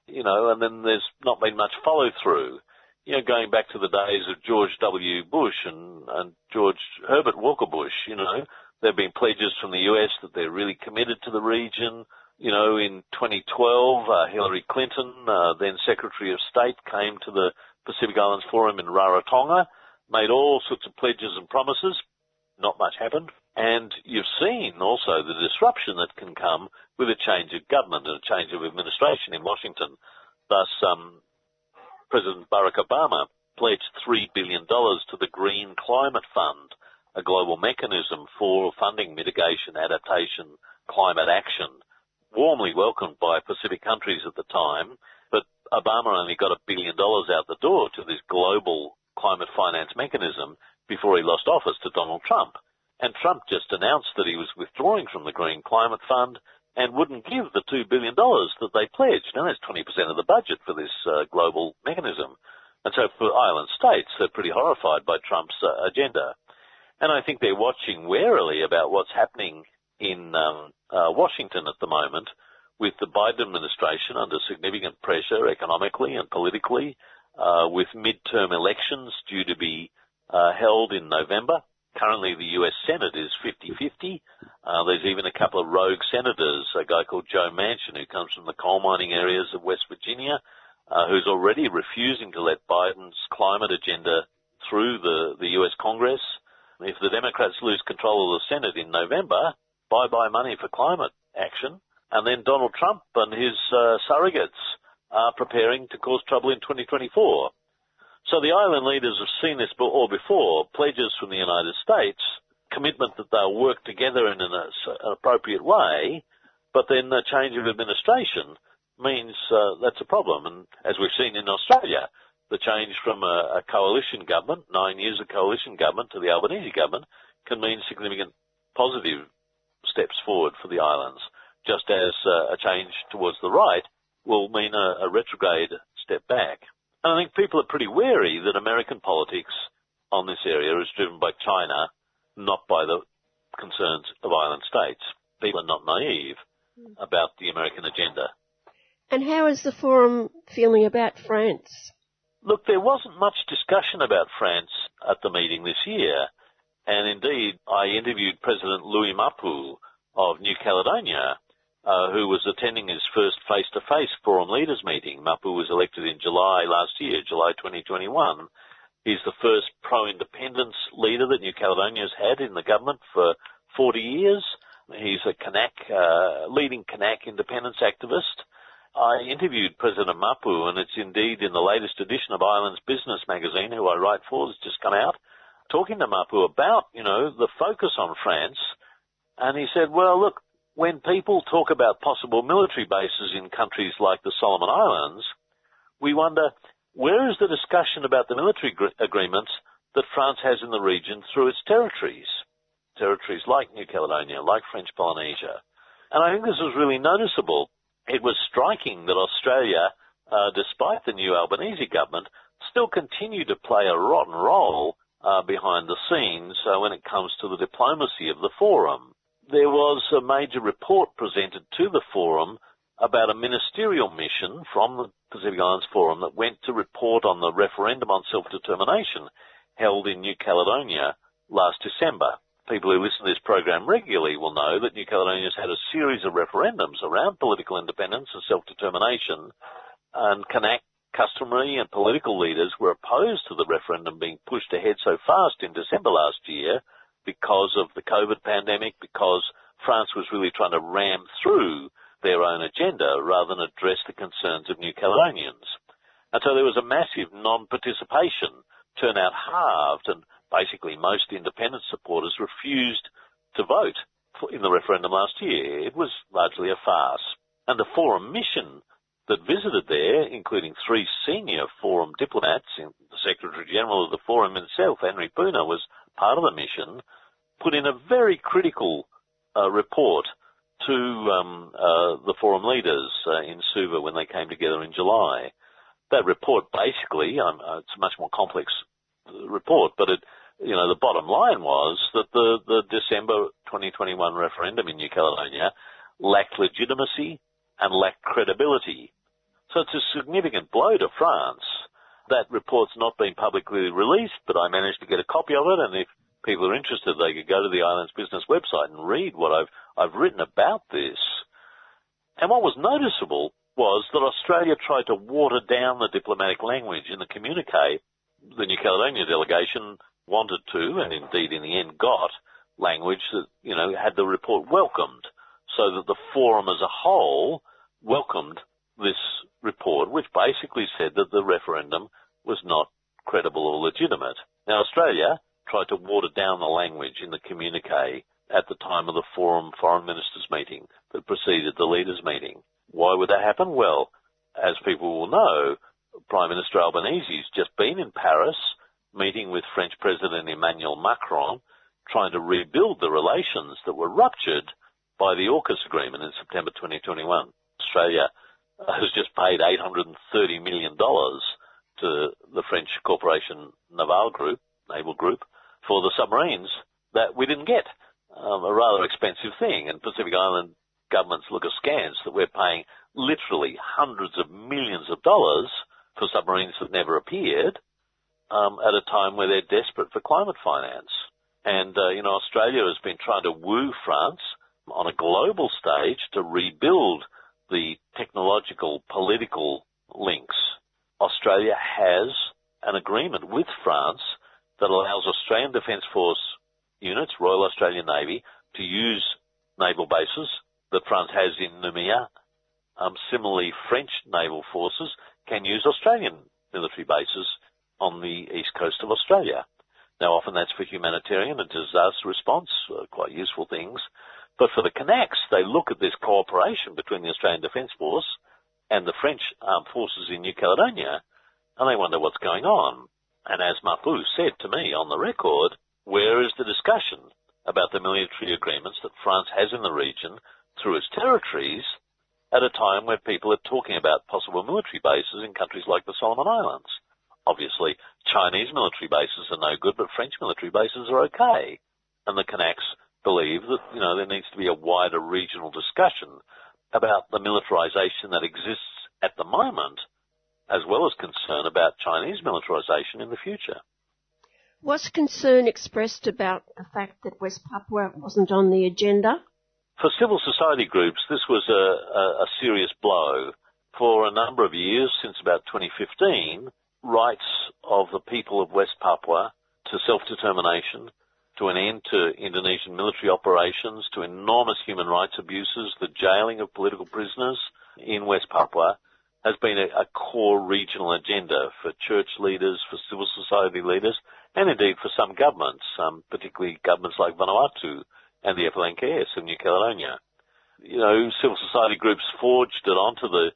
you know, and then there's not been much follow through. You know, going back to the days of George W. Bush and, and George Herbert Walker Bush, you know, there have been pledges from the US that they're really committed to the region. You know, in 2012, uh, Hillary Clinton, uh, then Secretary of State, came to the Pacific Islands Forum in Rarotonga, made all sorts of pledges and promises. Not much happened. And you've seen also the disruption that can come with a change of government and a change of administration in Washington. Thus, um, President Barack Obama pledged $3 billion to the Green Climate Fund, a global mechanism for funding mitigation, adaptation, climate action, warmly welcomed by Pacific countries at the time. But Obama only got a billion dollars out the door to this global climate finance mechanism before he lost office to Donald Trump. And Trump just announced that he was withdrawing from the Green Climate Fund and wouldn't give the $2 billion that they pledged. Now that's 20% of the budget for this uh, global mechanism. And so for island states, they're pretty horrified by Trump's uh, agenda. And I think they're watching warily about what's happening in um, uh, Washington at the moment with the Biden administration under significant pressure economically and politically, uh, with midterm elections due to be uh, held in November. Currently, the US Senate is 50-50. Uh, there's even a couple of rogue senators, a guy called Joe Manchin who comes from the coal mining areas of West Virginia, uh, who's already refusing to let Biden's climate agenda through the, the US Congress. If the Democrats lose control of the Senate in November, bye-bye money for climate action. And then Donald Trump and his uh, surrogates are preparing to cause trouble in 2024. So the island leaders have seen this all before, pledges from the United States, commitment that they'll work together in an, an appropriate way, but then the change of administration means uh, that's a problem. And as we've seen in Australia, the change from a, a coalition government, nine years of coalition government, to the Albanese government can mean significant positive steps forward for the islands, just as uh, a change towards the right will mean a, a retrograde step back. And I think people are pretty wary that American politics on this area is driven by China, not by the concerns of island states. People are not naive hmm. about the American agenda. And how is the forum feeling about France? Look, there wasn't much discussion about France at the meeting this year. And indeed, I interviewed President Louis Mapou of New Caledonia uh, who was attending his first face-to-face Forum Leaders meeting. Mapou was elected in July last year, July 2021. He's the first pro-independence leader that New Caledonia's had in the government for 40 years. He's a Kanak, uh, leading Kanak independence activist. I interviewed President Mapou, and it's indeed in the latest edition of Islands Business magazine, who I write for, has just come out, talking to Mapou about, you know, the focus on France. And he said, well, look, when people talk about possible military bases in countries like the Solomon Islands, we wonder where is the discussion about the military agreements that France has in the region through its territories? Territories like New Caledonia, like French Polynesia. And I think this was really noticeable. It was striking that Australia, uh, despite the new Albanese government, still continued to play a rotten role uh, behind the scenes uh, when it comes to the diplomacy of the forum there was a major report presented to the forum about a ministerial mission from the Pacific Islands Forum that went to report on the referendum on self-determination held in New Caledonia last December. People who listen to this program regularly will know that New Caledonia has had a series of referendums around political independence and self-determination, and Kanak customary and political leaders were opposed to the referendum being pushed ahead so fast in December last year because of the COVID pandemic, because France was really trying to ram through their own agenda rather than address the concerns of New Caledonians. And so there was a massive non-participation, turnout halved, and basically most independent supporters refused to vote in the referendum last year. It was largely a farce. And the forum mission that visited there, including three senior forum diplomats, the Secretary General of the forum himself, Henry Puna, was part of the mission, put in a very critical uh, report to um, uh, the forum leaders uh, in Suva when they came together in July. That report basically, um, uh, it's a much more complex uh, report, but it, you know, the bottom line was that the, the December 2021 referendum in New Caledonia lacked legitimacy and lacked credibility. So it's a significant blow to France. That report's not been publicly released, but I managed to get a copy of it, and if people are interested, they could go to the Islands Business website and read what I've, I've written about this. And what was noticeable was that Australia tried to water down the diplomatic language in the communique. The New Caledonia delegation wanted to, and indeed in the end got, language that, you know, had the report welcomed, so that the forum as a whole welcomed this report, which basically said that the referendum was not credible or legitimate. Now Australia tried to water down the language in the communique at the time of the forum foreign ministers meeting that preceded the leaders meeting. Why would that happen? Well, as people will know, Prime Minister Albanese has just been in Paris meeting with French President Emmanuel Macron, trying to rebuild the relations that were ruptured by the AUKUS agreement in September 2021. Australia has just paid $830 million to the French corporation Naval Group, Naval Group, for the submarines that we didn't get. Um, a rather expensive thing, and Pacific Island governments look askance that we're paying literally hundreds of millions of dollars for submarines that never appeared um, at a time where they're desperate for climate finance. And, uh, you know, Australia has been trying to woo France on a global stage to rebuild the technological, political links. Australia has an agreement with France that allows Australian Defence Force units, Royal Australian Navy, to use naval bases that France has in Noumea. Um, similarly, French naval forces can use Australian military bases on the east coast of Australia. Now, often that's for humanitarian and disaster response, uh, quite useful things. But for the Kanaks, they look at this cooperation between the Australian Defence Force and the French armed forces in New Caledonia, and they wonder what's going on. And as Mapou said to me on the record, where is the discussion about the military agreements that France has in the region through its territories at a time where people are talking about possible military bases in countries like the Solomon Islands? Obviously, Chinese military bases are no good, but French military bases are okay. And the Kanaks believe that, you know, there needs to be a wider regional discussion about the militarization that exists at the moment, as well as concern about Chinese militarization in the future. Was concern expressed about the fact that West Papua wasn't on the agenda? For civil society groups, this was a, a, a serious blow. For a number of years, since about 2015, rights of the people of West Papua to self-determination, to an end to Indonesian military operations, to enormous human rights abuses, the jailing of political prisoners in West Papua has been a, a core regional agenda for church leaders, for civil society leaders, and indeed for some governments, um, particularly governments like Vanuatu and the FLNKS in New Caledonia. You know, civil society groups forged it onto the,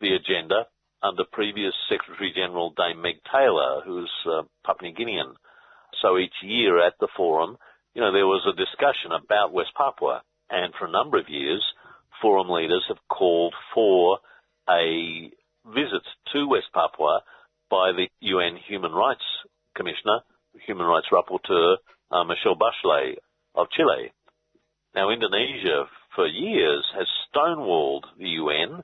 the agenda under previous Secretary General Dame Meg Taylor, who's uh, Papua New Guinean. So each year at the forum, you know, there was a discussion about West Papua, and for a number of years, forum leaders have called for a visit to West Papua by the UN Human Rights Commissioner, Human Rights Rapporteur, uh, Michelle Bachelet of Chile. Now, Indonesia for years has stonewalled the UN,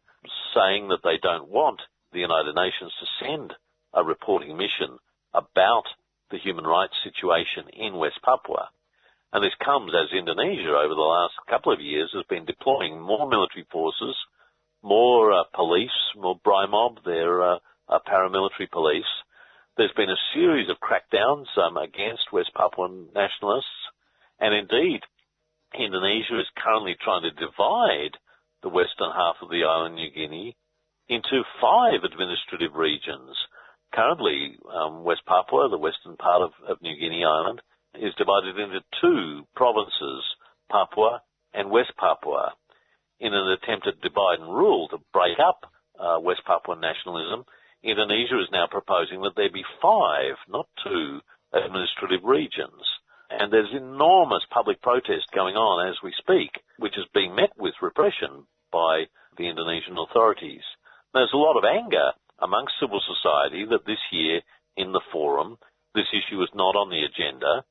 saying that they don't want the United Nations to send a reporting mission about the human rights situation in West Papua. And this comes as Indonesia over the last couple of years has been deploying more military forces, more uh, police, more BRIMOB, their uh, uh, paramilitary police. There's been a series of crackdowns um, against West Papuan nationalists, and indeed, Indonesia is currently trying to divide the western half of the island of New Guinea into five administrative regions. Currently, um, West Papua, the western part of, of New Guinea Island, is divided into two provinces, Papua and West Papua. In an attempt to divide and rule to break up uh, West Papuan nationalism, Indonesia is now proposing that there be five, not two, administrative regions. And there's enormous public protest going on as we speak, which is being met with repression by the Indonesian authorities. There's a lot of anger amongst civil society that this year in the forum, this issue is not on the agenda.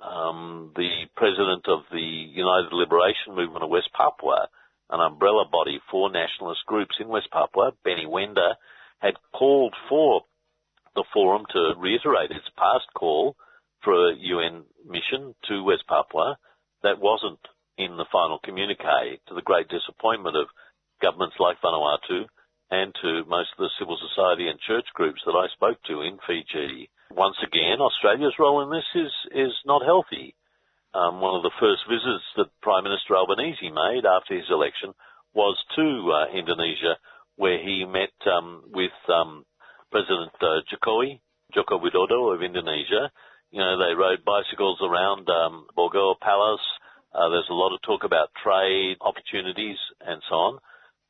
Um, the president of the United Liberation Movement of West Papua, an umbrella body for nationalist groups in West Papua, Benny Wenda, had called for the forum to reiterate its past call for a UN mission to West Papua. That wasn't in the final communique to the great disappointment of governments like Vanuatu and to most of the civil society and church groups that I spoke to in Fiji. Once again, Australia's role in this is, is not healthy. Um, one of the first visits that Prime Minister Albanese made after his election was to uh, Indonesia, where he met um, with um, President uh, Jokowi, Joko Widodo of Indonesia. You know, they rode bicycles around um, Bogor Palace. Uh, there's a lot of talk about trade opportunities and so on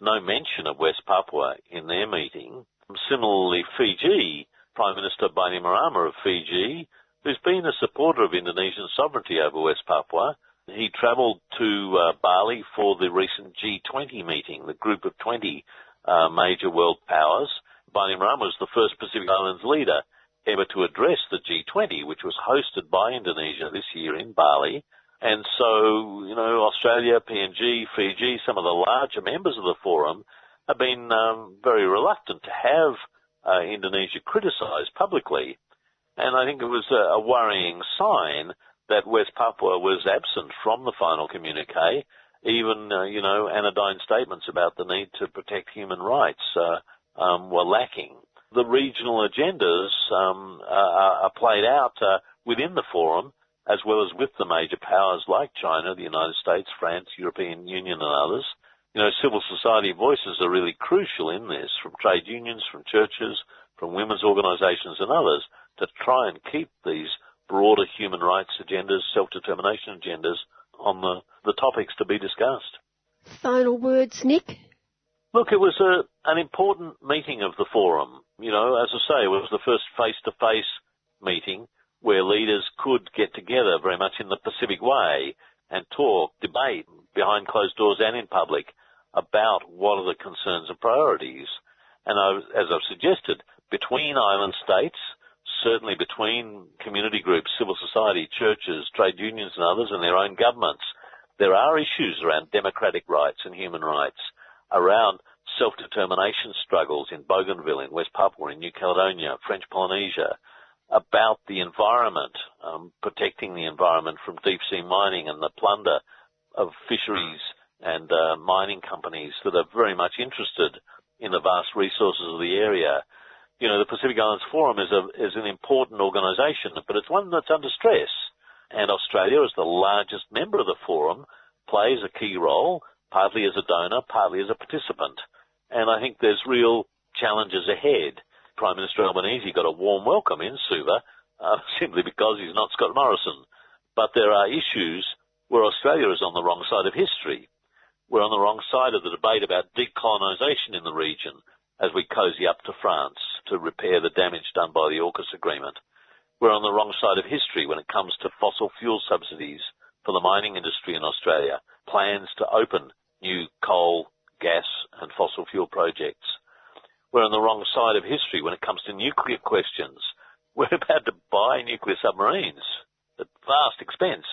no mention of West Papua in their meeting. Similarly, Fiji, Prime Minister Bainimarama of Fiji, who's been a supporter of Indonesian sovereignty over West Papua, he travelled to uh, Bali for the recent G20 meeting, the group of 20 uh, major world powers. Bainimarama was the first Pacific Islands leader ever to address the G20, which was hosted by Indonesia this year in Bali. And so, you know, Australia, PNG, Fiji, some of the larger members of the forum have been um, very reluctant to have uh, Indonesia criticised publicly. And I think it was a, a worrying sign that West Papua was absent from the final communique. Even, uh, you know, anodyne statements about the need to protect human rights uh, um, were lacking. The regional agendas um, are, are, played out uh, within the forum as well as with the major powers like China, the United States, France, European Union and others. You know, civil society voices are really crucial in this, from trade unions, from churches, from women's organisations and others, to try and keep these broader human rights agendas, self-determination agendas on the, the topics to be discussed. Final words, Nick? Look, it was a, an important meeting of the forum. You know, as I say, it was the first face-to-face meeting where leaders could get together very much in the Pacific way and talk, debate behind closed doors and in public about what are the concerns and priorities. And I, as I've suggested, between island states, certainly between community groups, civil society, churches, trade unions and others and their own governments, there are issues around democratic rights and human rights, around self-determination struggles in Bougainville, in West Papua, in New Caledonia, French Polynesia, about the environment, um, protecting the environment from deep sea mining and the plunder of fisheries and uh, mining companies that are very much interested in the vast resources of the area. You know, the Pacific Islands Forum is a is an important organisation, but it's one that's under stress. And Australia, as the largest member of the forum, plays a key role, partly as a donor, partly as a participant. And I think there's real challenges ahead. Prime Minister Albanese got a warm welcome in Suva uh, simply because he's not Scott Morrison. But there are issues where Australia is on the wrong side of history. We're on the wrong side of the debate about decolonisation in the region as we cozy up to France to repair the damage done by the AUKUS agreement. We're on the wrong side of history when it comes to fossil fuel subsidies for the mining industry in Australia, plans to open new coal, gas and fossil fuel projects. We're on the wrong side of history when it comes to nuclear questions. We're about to buy nuclear submarines at vast expense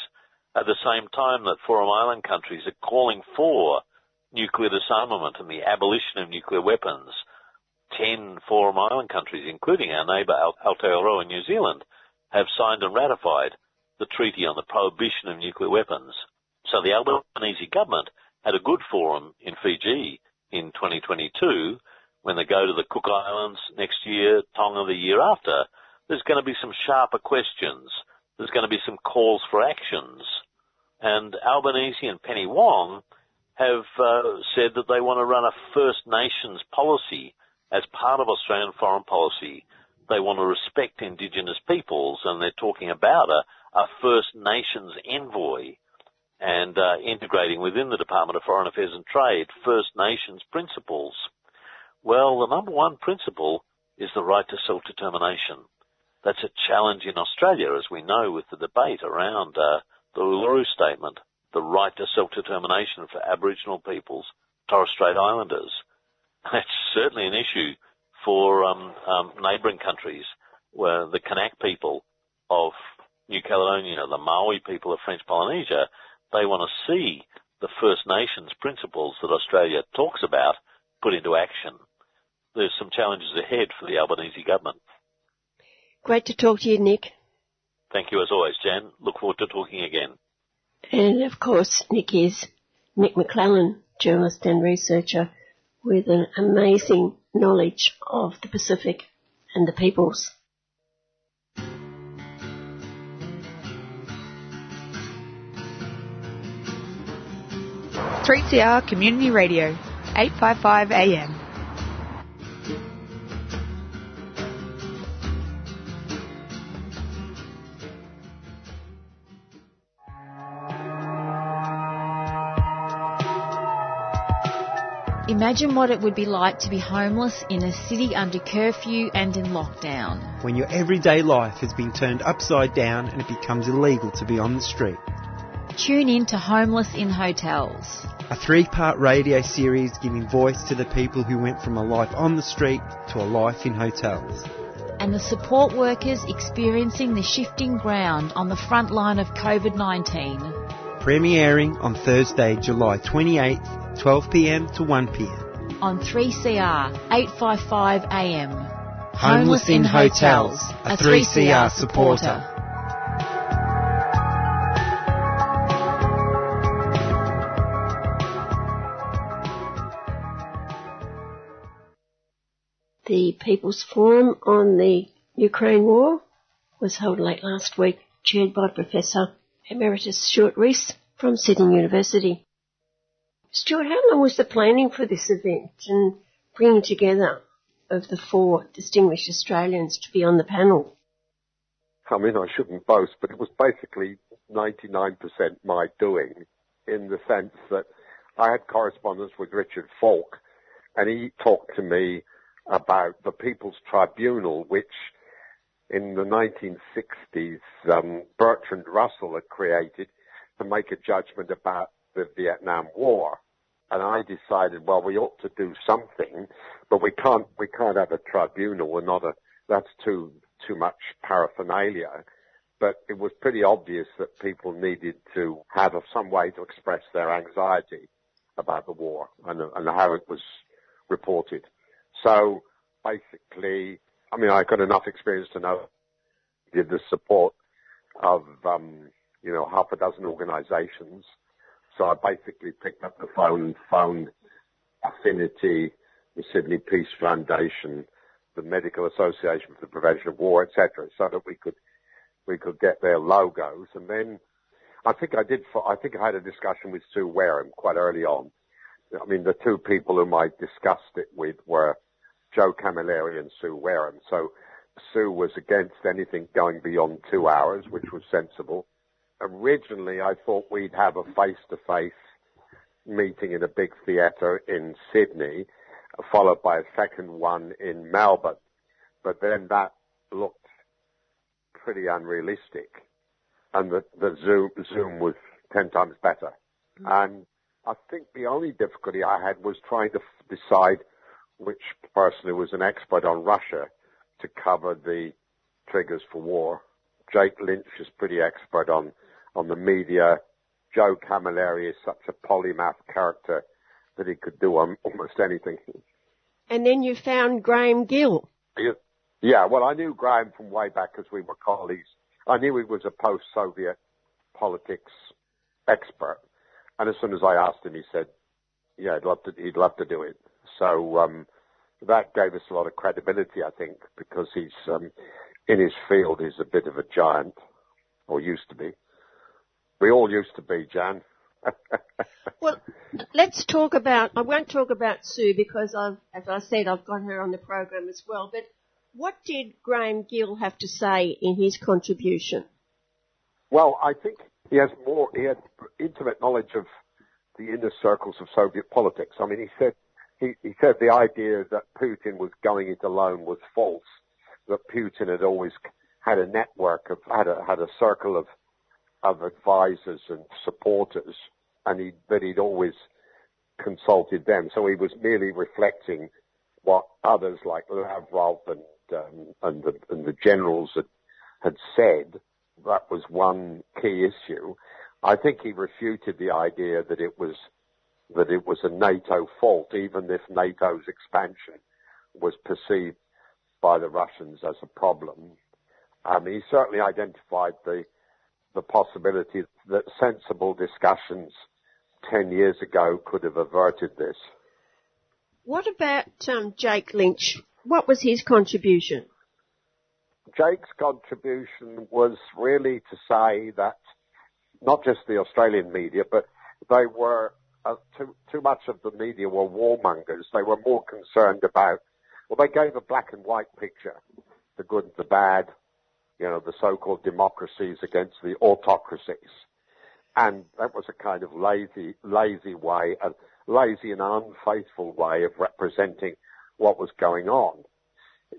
at the same time that Forum Island countries are calling for nuclear disarmament and the abolition of nuclear weapons. Ten Forum Island countries, including our neighbour Aotearoa in New Zealand, have signed and ratified the treaty on the prohibition of nuclear weapons. So the Albanese government had a good forum in Fiji in 2022 when they go to the Cook Islands next year, Tonga the year after, there's going to be some sharper questions. There's going to be some calls for actions. And Albanese and Penny Wong have uh, said that they want to run a First Nations policy as part of Australian foreign policy. They want to respect Indigenous peoples, and they're talking about a, a First Nations envoy and uh, integrating within the Department of Foreign Affairs and Trade First Nations principles. Well, the number one principle is the right to self-determination. That's a challenge in Australia, as we know, with the debate around uh, the Uluru Statement, the right to self-determination for Aboriginal peoples, Torres Strait Islanders. That's certainly an issue for um, um, neighbouring countries, where the Kanak people of New Caledonia, the Maori people of French Polynesia, they want to see the First Nations principles that Australia talks about put into action. There's some challenges ahead for the Albanese government. Great to talk to you, Nick. Thank you as always, Jan. Look forward to talking again. And of course, Nick is Nick Maclellan, journalist and researcher with an amazing knowledge of the Pacific and the peoples. 3CR Community Radio, 855 AM. Imagine what it would be like to be homeless in a city under curfew and in lockdown. When your everyday life has been turned upside down and it becomes illegal to be on the street. Tune in to Homeless in Hotels. A three part radio series giving voice to the people who went from a life on the street to a life in hotels. And the support workers experiencing the shifting ground on the front line of COVID 19. Premiering on Thursday, July 28th, 12pm to 1pm. On 3CR, 855 AM. Homeless, Homeless in Hotels, a 3CR supporter. The People's Forum on the Ukraine War was held late last week, chaired by Professor Emeritus Stuart Rees from Sydney University. Stuart, how long was the planning for this event and bringing together of the four distinguished Australians to be on the panel? I mean, I shouldn't boast, but it was basically 99% my doing in the sense that I had correspondence with Richard Falk and he talked to me about the People's Tribunal, which in the 1960s um, Bertrand Russell had created to make a judgment about the Vietnam War. And I decided, well, we ought to do something, but we can't, we can't have a tribunal. We're not a, that's too, too much paraphernalia. But it was pretty obvious that people needed to have some way to express their anxiety about the war and, and how it was reported. So basically, I mean, I got enough experience to know did the support of, um, you know, half a dozen organizations. So I basically picked up the phone and phoned Affinity, the Sydney Peace Foundation, the Medical Association for the Prevention of War, etc., so that we could we could get their logos. And then I think I did. I think I had a discussion with Sue Wareham quite early on. I mean, the two people whom I discussed it with were Joe Camilleri and Sue Wareham. So Sue was against anything going beyond two hours, which was sensible. Originally, I thought we'd have a face-to-face meeting in a big theatre in Sydney, followed by a second one in Melbourne. But then that looked pretty unrealistic. And the, the Zoom, Zoom was 10 times better. Mm-hmm. And I think the only difficulty I had was trying to f- decide which person who was an expert on Russia to cover the triggers for war. Jake Lynch is pretty expert on, on the media. Joe Camilleri is such a polymath character that he could do almost anything. And then you found Graham Gill. Yeah, well, I knew Graham from way back because we were colleagues. I knew he was a post-Soviet politics expert. And as soon as I asked him, he said, yeah, he'd love to, he'd love to do it. So, um, that gave us a lot of credibility, I think, because he's, um, in his field, he's a bit of a giant, or used to be. We all used to be, Jan. well, let's talk about, I won't talk about Sue because I've, as I said, I've got her on the program as well, but what did Graham Gill have to say in his contribution? Well, I think he has more, he had intimate knowledge of the inner circles of Soviet politics. I mean, he said, he, he said the idea that Putin was going it alone was false, that Putin had always had a network of, had a, had a circle of, of advisors and supporters, and he, that he'd always consulted them. So he was merely reflecting what others like Lavrov and um, and, the, and the generals had, had said. That was one key issue. I think he refuted the idea that it was that it was a NATO fault, even if NATO's expansion was perceived by the Russians as a problem. Um, he certainly identified the the possibility that sensible discussions ten years ago could have averted this. What about um, Jake Lynch? What was his contribution? Jake's contribution was really to say that not just the Australian media, but they were uh, too too much of the media were warmongers. They were more concerned about well, they gave a black and white picture, the good the bad, you know, the so-called democracies against the autocracies, and that was a kind of lazy lazy way, a lazy and unfaithful way of representing what was going on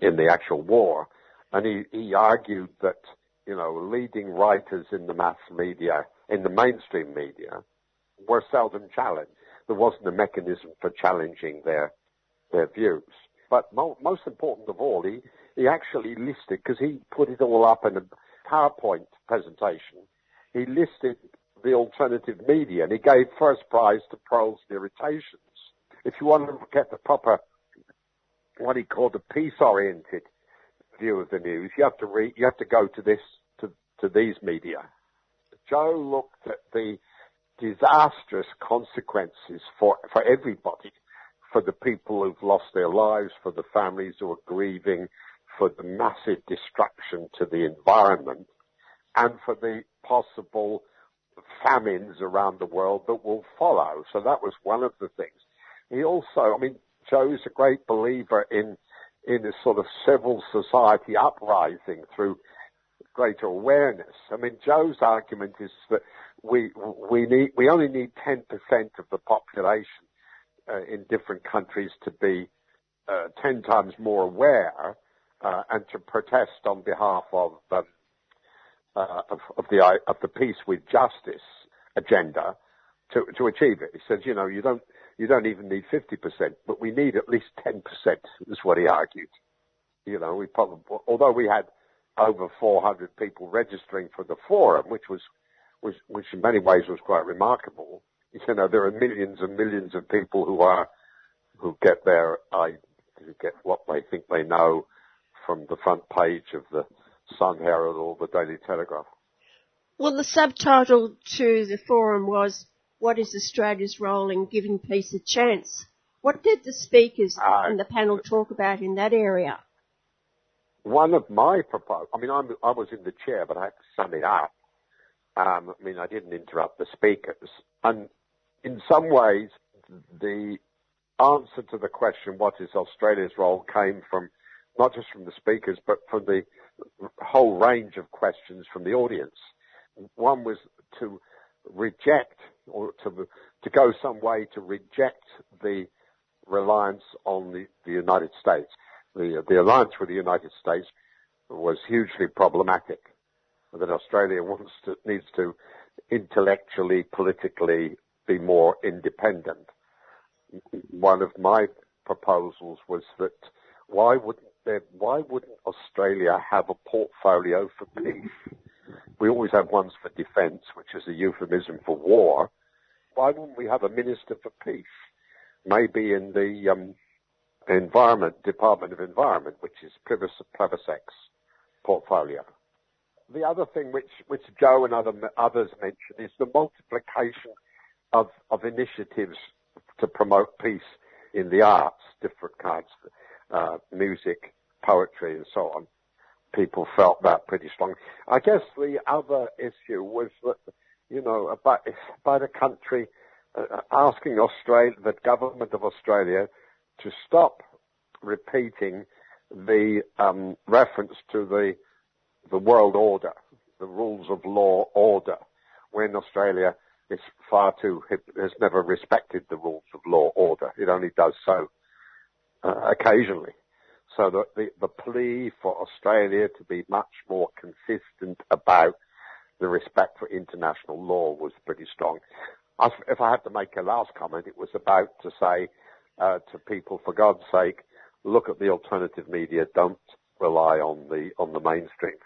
in the actual war. And he, he argued that, you know, leading writers in the mass media, in the mainstream media, were seldom challenged. There wasn't a mechanism for challenging their, their views. But mo- most important of all, he, he actually listed, because he put it all up in a PowerPoint presentation, he listed the alternative media and he gave first prize to Pearls and Irritations. If you want to get the proper what he called a peace-oriented view of the news. You have to read, you have to go to this, to, to these media. Joe looked at the disastrous consequences for, for everybody, for the people who've lost their lives, for the families who are grieving, for the massive destruction to the environment, and for the possible famines around the world that will follow. So that was one of the things. He also, I mean, Joe's a great believer in in a sort of civil society uprising through greater awareness. I mean, Joe's argument is that we we need we only need ten percent of the population uh, in different countries to be uh, ten times more aware uh, and to protest on behalf of, um, uh, of of the of the peace with justice agenda to to achieve it. He says, you know, you don't you don't even need 50%, but we need at least 10%, is what he argued. You know, we probably, although we had over 400 people registering for the forum, which was, was, which in many ways was quite remarkable. You know, there are millions and millions of people who are, who get their, I, get what they think they know from the front page of the Sun Herald or the Daily Telegraph. Well, the subtitle to the forum was what is Australia's role in giving peace a chance? What did the speakers uh, in the panel talk about in that area? One of my proposals, I mean, I'm, i was in the chair, but I had to sum it up. Um, I mean, I didn't interrupt the speakers. And in some ways, the answer to the question, what is Australia's role, came from not just from the speakers, but from the whole range of questions from the audience. One was to reject or to to go some way to reject the reliance on the, the United States. The the alliance with the United States was hugely problematic. That Australia wants to needs to intellectually, politically be more independent. One of my proposals was that why wouldn't there, why wouldn't Australia have a portfolio for peace? We always have ones for defence, which is a euphemism for war. Why wouldn't we have a minister for peace? Maybe in the um, environment department of environment, which is Plibersek's portfolio. The other thing which which Joe and other, others mentioned is the multiplication of of initiatives to promote peace in the arts, different kinds, uh, music, poetry, and so on people felt that pretty strongly. I guess the other issue was that you know, about, by the country uh, asking Australia, the government of Australia to stop repeating the um, reference to the the world order, the rules of law order, when Australia is far too has never respected the rules of law order. It only does so uh, occasionally. So the, the, the plea for Australia to be much more consistent about the respect for international law was pretty strong. If I had to make a last comment, it was about to say uh, to people, for God's sake, look at the alternative media. Don't rely on the on the mainstream.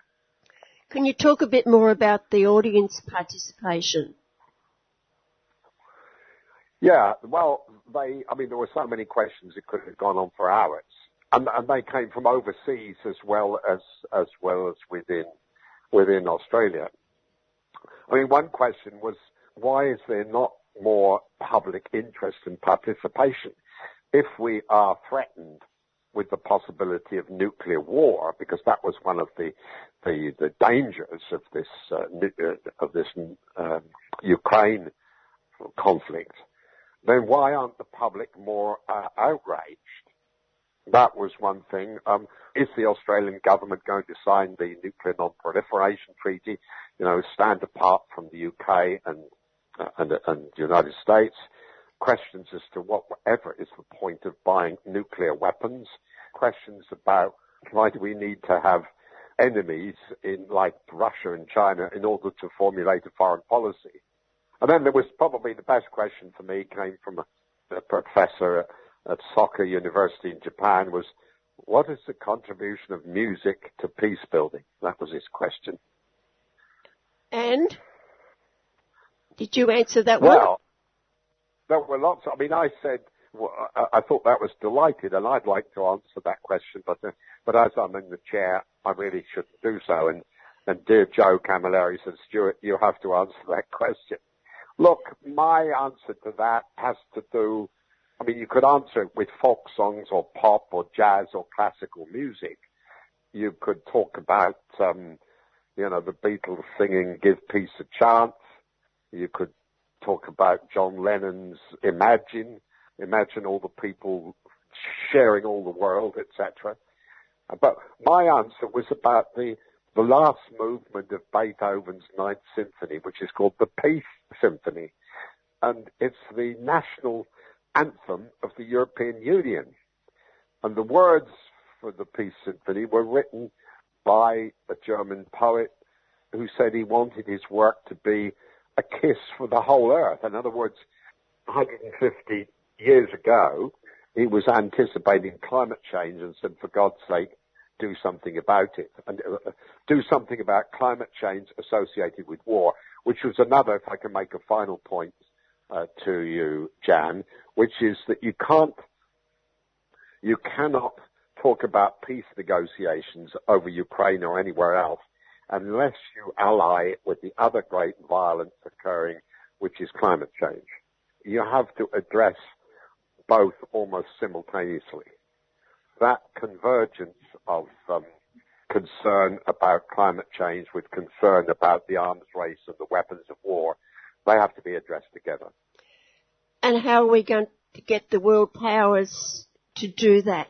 Can you talk a bit more about the audience participation? Yeah, well, they, I mean, there were so many questions it could have gone on for hours. And, and they came from overseas as well as, as well as within, within Australia. I mean, one question was, why is there not more public interest and participation? If we are threatened with the possibility of nuclear war, because that was one of the the, the dangers of this uh, uh of this um, Ukraine conflict, then why aren't the public more uh, outraged? That was one thing. Um, is the Australian government going to sign the nuclear non-proliferation treaty? You know, stand apart from the UK and uh, and, and the United States? Questions as to whatever is the point of buying nuclear weapons. Questions about why do we need to have enemies in like Russia and China in order to formulate a foreign policy. And then there was probably the best question for me came from a, a professor at Soka University in Japan was, what is the contribution of music to peace building? That was his question. And did you answer that well, one? Well, there were lots. I mean, I said well, I, I, thought that was delighted, and I'd like to answer that question, but uh, but as I'm in the chair, I really shouldn't do so. And and dear Joe Camilleri said, Stuart, you have to answer that question. Look, my answer to that has to do, I mean, you could answer it with folk songs or pop or jazz or classical music. You could talk about, um, you know, the Beatles singing Give Peace a Chance. You could talk about John Lennon's Imagine. Imagine all the people sharing all the world, etc. But my answer was about the the last movement of Beethoven's Ninth Symphony, which is called the Peace Symphony. And it's the national anthem of the European Union. And the words for the Peace Symphony were written by a German poet who said he wanted his work to be a kiss for the whole earth. In other words, 150 years ago, he was anticipating climate change and said, for God's sake, do something about it and uh, do something about climate change associated with war, which was another, if I can make a final point uh, to you, Jan, which is that you can't, you cannot talk about peace negotiations over Ukraine or anywhere else unless you ally it with the other great violence occurring, which is climate change. You have to address both almost simultaneously. That convergence of um, concern about climate change with concern about the arms race and the weapons of war, they have to be addressed together. And how are we going to get the world powers to do that?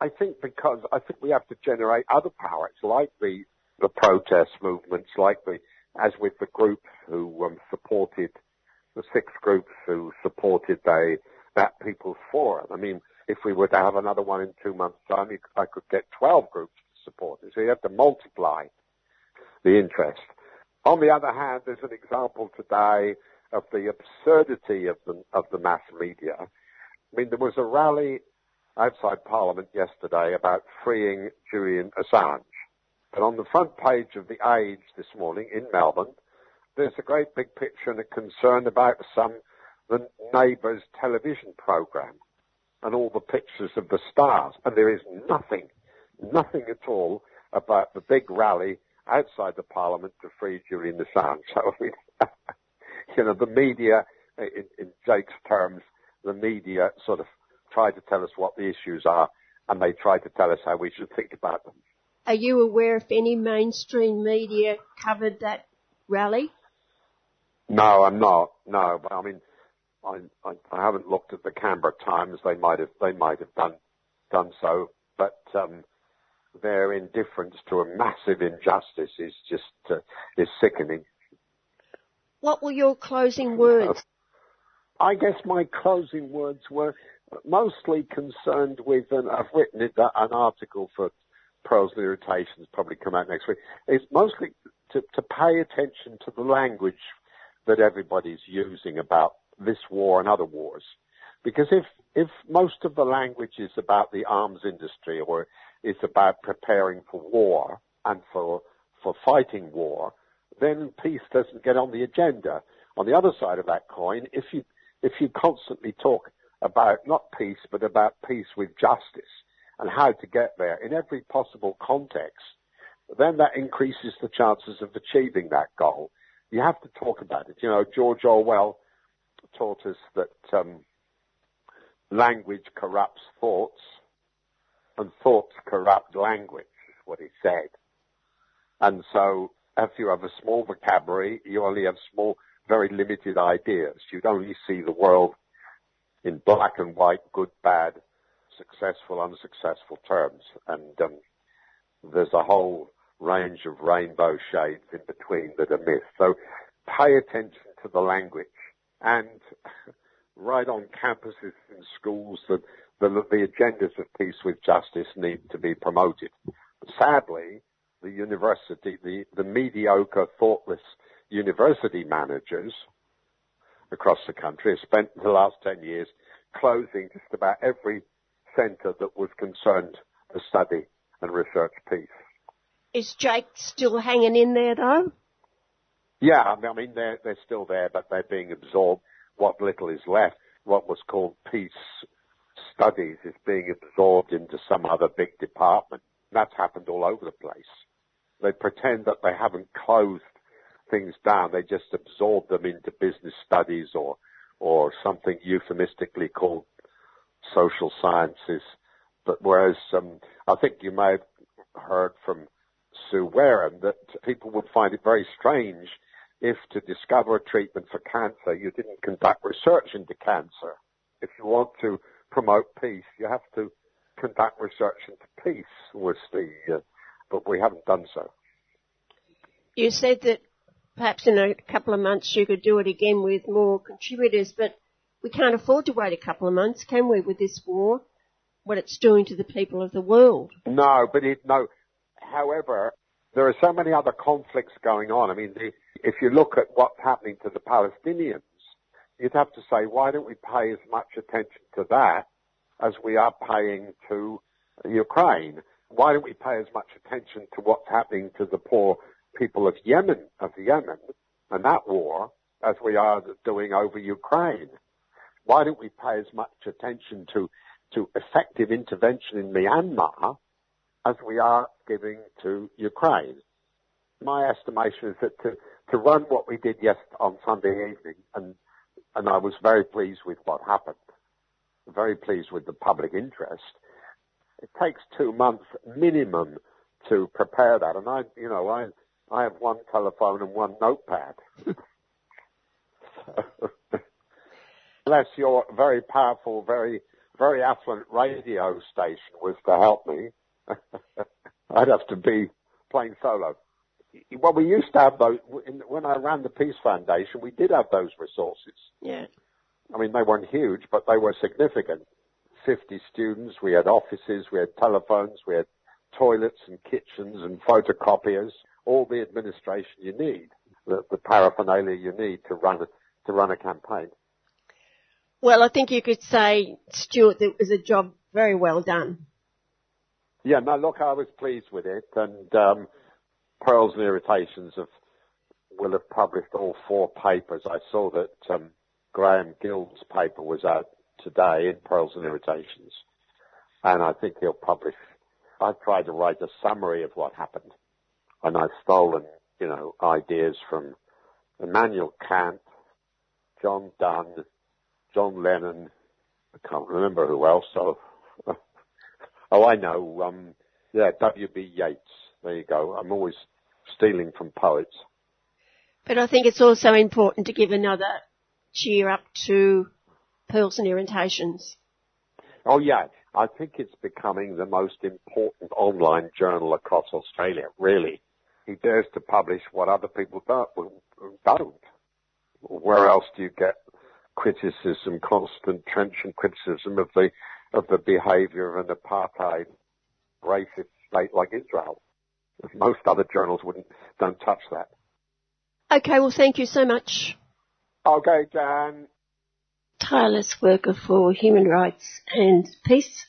I think because I think we have to generate other powers like the the protest movements, like the as with the group who um, supported the six groups who supported the that People's Forum. I mean, if we were to have another one in two months' time, I could get 12 groups to support it. So you have to multiply the interest. On the other hand, there's an example today of the absurdity of the, of the mass media. I mean, there was a rally outside Parliament yesterday about freeing Julian Assange. And on the front page of The Age this morning in Melbourne, there's a great big picture and a concern about some the neighbour's television program and all the pictures of the stars. And there is nothing, nothing at all about the big rally outside the parliament to free Julian Assange. So, I mean, you know, the media, in, in Jake's terms, the media sort of try to tell us what the issues are and they try to tell us how we should think about them. Are you aware if any mainstream media covered that rally? No, I'm not. No, but I mean, I, I, I haven't looked at the Canberra Times. They might have they might have done done so, but um, their indifference to a massive injustice is just uh, is sickening. What were your closing words? I guess my closing words were mostly concerned with, and I've written it, an article for Pearls and Irritations, probably come out next week. It's mostly to, to pay attention to the language that everybody's using about this war and other wars. Because if, if most of the language is about the arms industry or is about preparing for war and for, for fighting war, then peace doesn't get on the agenda. On the other side of that coin, if you, if you constantly talk about not peace, but about peace with justice and how to get there in every possible context, then that increases the chances of achieving that goal. You have to talk about it. You know, George Orwell taught us that um, language corrupts thoughts and thoughts corrupt language, is what he said. And so if you have a small vocabulary, you only have small, very limited ideas. You'd only see the world in black and white, good, bad, successful, unsuccessful terms. And um, there's a whole range of rainbow shades in between that are missed. So pay attention to the language and right on campuses and schools the, the, the agendas of peace with justice need to be promoted. Sadly, the university, the, the mediocre, thoughtless university managers across the country have spent the last 10 years closing just about every centre that was concerned to study and research peace. Is Jake still hanging in there though? Yeah, I mean, they're, they're still there, but they're being absorbed. What little is left, what was called peace studies is being absorbed into some other big department. That's happened all over the place. They pretend that they haven't closed things down. They just absorb them into business studies or, or something euphemistically called social sciences. But whereas, um, I think you may have heard from Sue Wareham that people would find it very strange if to discover a treatment for cancer you didn't conduct research into cancer. If you want to promote peace, you have to conduct research into peace was the, uh, but we haven't done so. You said that perhaps in a couple of months you could do it again with more contributors, but we can't afford to wait a couple of months, can we, with this war? What it's doing to the people of the world. No, but it, no. However, there are so many other conflicts going on. I mean, the, if you look at what's happening to the Palestinians, you'd have to say, why don't we pay as much attention to that as we are paying to Ukraine? Why don't we pay as much attention to what's happening to the poor people of Yemen, of Yemen, and that war as we are doing over Ukraine? Why don't we pay as much attention to, to effective intervention in Myanmar as we are giving to Ukraine? My estimation is that to, to run what we did yesterday on Sunday evening, and, and I was very pleased with what happened, very pleased with the public interest. It takes two months minimum to prepare that, and I, you know, I, I have one telephone and one notepad. unless your very powerful, very, very affluent radio station was to help me, I'd have to be playing solo. Well, we used to have those, when I ran the Peace Foundation, we did have those resources. Yeah. I mean, they weren't huge, but they were significant. 50 students, we had offices, we had telephones, we had toilets and kitchens and photocopiers, all the administration you need, the, the paraphernalia you need to run a, to run a campaign. Well, I think you could say, Stuart, that it was a job very well done. Yeah, no, look, I was pleased with it, and um, Pearls and Irritations will have published all four papers. I saw that um, Graham Gill's paper was out today in Pearls and Irritations, and I think he'll publish. I tried to write a summary of what happened, and I've stolen, you know, ideas from Immanuel Kant, John Donne, John Lennon. I can't remember who else. So, oh, I know. Um, yeah, W.B. Yeats. There you go. I'm always stealing from poets. But I think it's also important to give another cheer up to Pearls and Irritations. Oh yeah, I think it's becoming the most important online journal across Australia, really. He dares to publish what other people don't. don't. Where else do you get criticism, constant trenchant criticism of the of the behaviour of an apartheid racist state like Israel? Most other journals wouldn't don't touch that. Okay, well thank you so much. Okay, Jan. Tireless worker for human rights and peace,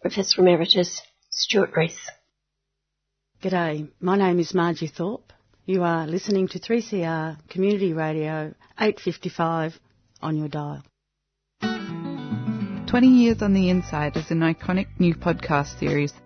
Professor Emeritus Stuart Rees. G'day, my name is Margie Thorpe. You are listening to 3CR Community Radio 855 on your dial. 20 Years on the Inside is an iconic new podcast series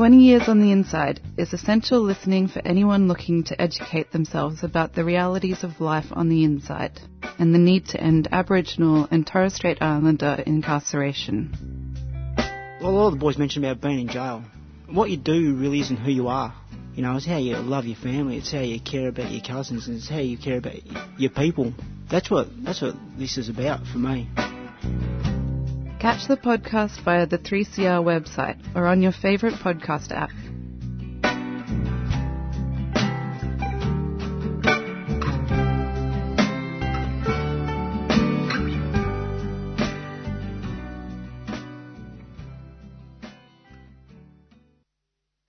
20 Years on the Inside is essential listening for anyone looking to educate themselves about the realities of life on the inside and the need to end Aboriginal and Torres Strait Islander incarceration. Well, a lot of the boys mentioned about being in jail. What you do really isn't who you are. You know, it's how you love your family, it's how you care about your cousins, and it's how you care about your people. That's what that's what this is about for me. Catch the podcast via the 3CR website or on your favourite podcast app.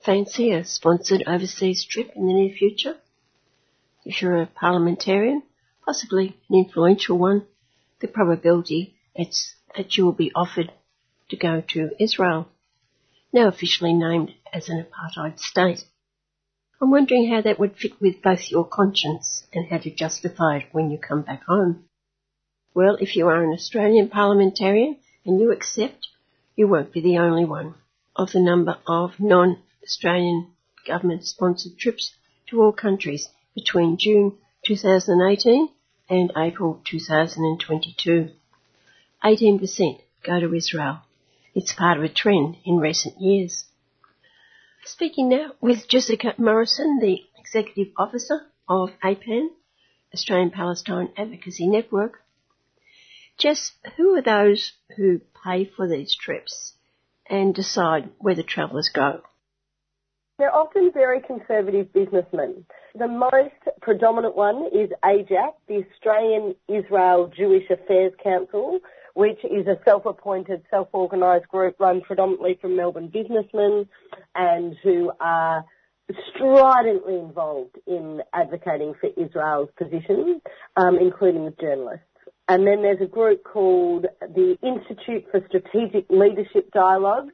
Fancy a sponsored overseas trip in the near future? If you're a parliamentarian, possibly an influential one, the probability it's that you will be offered to go to Israel, now officially named as an apartheid state. I'm wondering how that would fit with both your conscience and how to justify it when you come back home. Well, if you are an Australian parliamentarian and you accept, you won't be the only one of the number of non-Australian government sponsored trips to all countries between June 2018 and April 2022. 18% go to Israel. It's part of a trend in recent years. Speaking now with Jessica Morrison, the Executive Officer of APAN, Australian Palestine Advocacy Network. Jess, who are those who pay for these trips and decide where the travellers go? They're often very conservative businessmen. The most predominant one is AIJAC, the Australian Israel Jewish Affairs Council, which is a self-appointed, self-organised group run predominantly from Melbourne businessmen and who are stridently involved in advocating for Israel's position, um, including with journalists. And then there's a group called the Institute for Strategic Leadership Dialogue,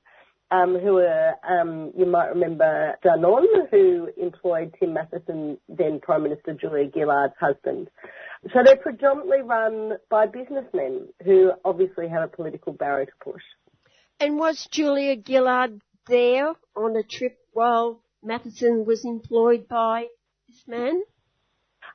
um, who are, um, you might remember Dadon, who employed Tim Mathieson, then Prime Minister Julia Gillard's husband. So they're predominantly run by businessmen who obviously have a political barrow to push. And was Julia Gillard there on a trip while Mathieson was employed by this man?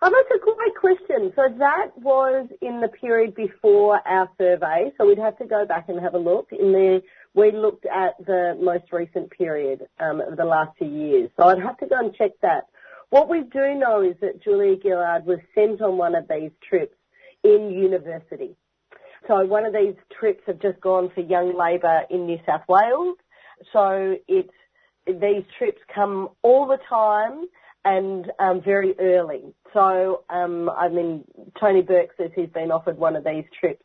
Oh, that's a great question. So that was in the period before our survey. So we'd have to go back and have a look. In the we looked at the most recent period um, of the last two years. So I'd have to go and check that. What we do know is that Julia Gillard was sent on one of these trips in university. So one of these trips have just gone for Young Labour in New South Wales. So it's, these trips come all the time and um, very early. So, um, I mean, Tony Burke says he's been offered one of these trips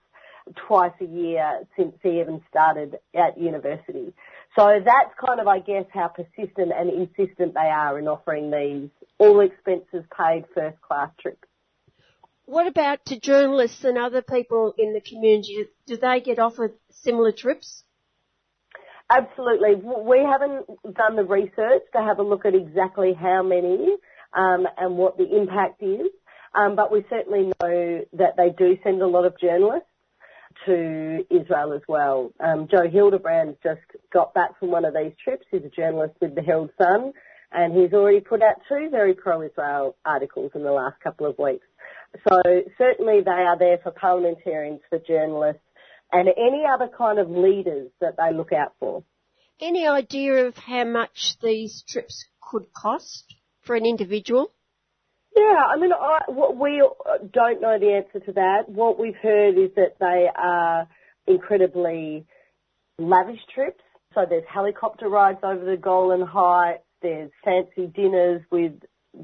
twice a year since he even started at university. So that's kind of, I guess, how persistent and insistent they are in offering these all expenses paid first class trips. What about to journalists and other people in the community? Do they get offered similar trips? Absolutely. We haven't done the research to have a look at exactly how many um, and what the impact is, um, but we certainly know that they do send a lot of journalists to Israel as well. Um, Joe Hildebrand just got back from one of these trips. He's a journalist with the Herald Sun, and he's already put out two very pro-Israel articles in the last couple of weeks. So certainly they are there for parliamentarians, for journalists, and any other kind of leaders that they look out for. Any idea of how much these trips could cost for an individual? Yeah, I mean, I, we uh, don't know the answer to that. What we've heard is that they are incredibly lavish trips. So there's helicopter rides over the Golan Heights. There's fancy dinners with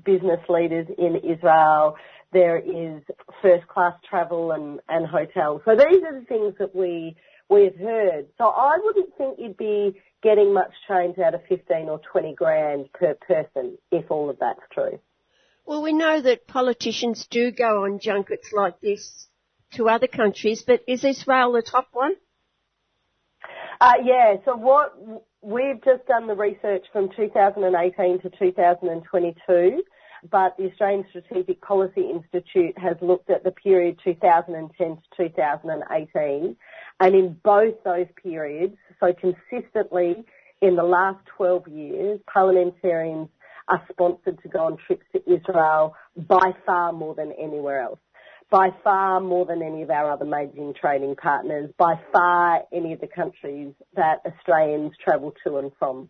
business leaders in Israel. There is first class travel and, and hotels. So these are the things that we we have heard. So I wouldn't think you'd be getting much change out of 15 or 20 grand per person if all of that's true. Well, we know that politicians do go on junkets like this to other countries, but is Israel the top one? Uh, yeah, so what we've just done the research from 2018 to 2022, but the Australian Strategic Policy Institute has looked at the period 2010 to 2018, and in both those periods, so consistently in the last 12 years, parliamentarians are sponsored to go on trips to Israel by far more than anywhere else. By far more than any of our other major trading partners, by far any of the countries that Australians travel to and from.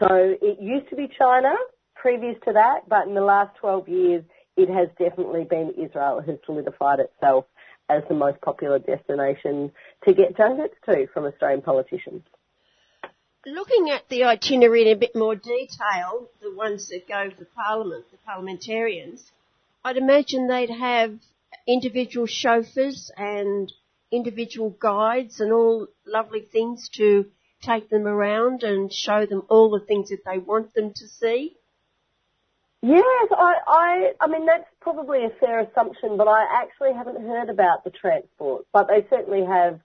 So it used to be China previous to that, but in the last 12 years, it has definitely been Israel has solidified itself as the most popular destination to get junkets to from Australian politicians. Looking at the itinerary in a bit more detail, the ones that go for Parliament, the parliamentarians, I'd imagine they'd have individual chauffeurs and individual guides and all lovely things to take them around and show them all the things that they want them to see? Yes, I, I, I mean that's probably a fair assumption, but I actually haven't heard about the transport. But they certainly have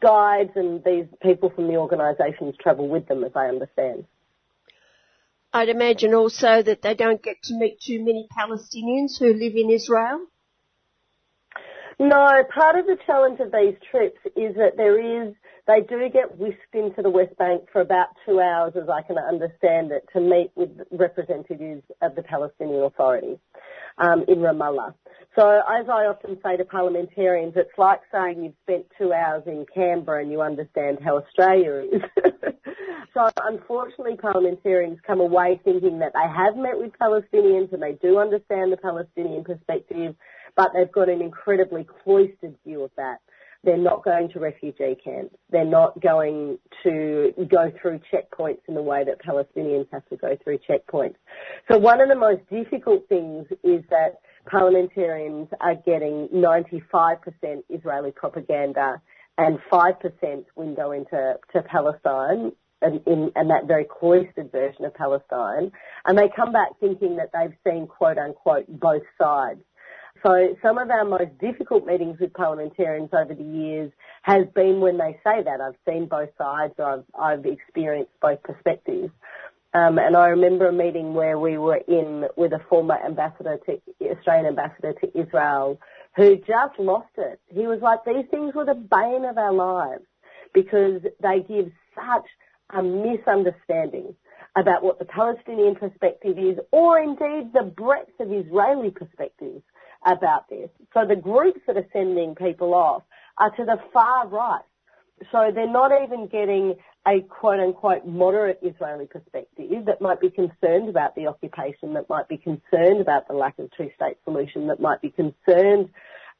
guides and these people from the organisations travel with them, as I understand. I'd imagine also that they don't get to meet too many Palestinians who live in Israel. No, part of the challenge of these trips is that there is, they do get whisked into the West Bank for about two hours, as I can understand it, to meet with representatives of the Palestinian Authority um, in Ramallah. So as I often say to parliamentarians, it's like saying you've spent two hours in Canberra and you understand how Australia is. so unfortunately parliamentarians come away thinking that they have met with Palestinians and they do understand the Palestinian perspective, but they've got an incredibly cloistered view of that. They're not going to refugee camps. They're not going to go through checkpoints in the way that Palestinians have to go through checkpoints. So one of the most difficult things is that parliamentarians are getting 95% Israeli propaganda and 5% window into to Palestine and, in, and that very cloistered version of Palestine. And they come back thinking that they've seen quote unquote both sides. So some of our most difficult meetings with parliamentarians over the years has been when they say that. I've seen both sides or I've, I've experienced both perspectives. Um, and I remember a meeting where we were in with a former ambassador to Australian ambassador to Israel who just lost it. He was like, these things were the bane of our lives because they give such a misunderstanding about what the Palestinian perspective is or indeed the breadth of Israeli perspectives about this. So the groups that are sending people off are to the far right. So they're not even getting a quote unquote moderate Israeli perspective that might be concerned about the occupation, that might be concerned about the lack of two state solution, that might be concerned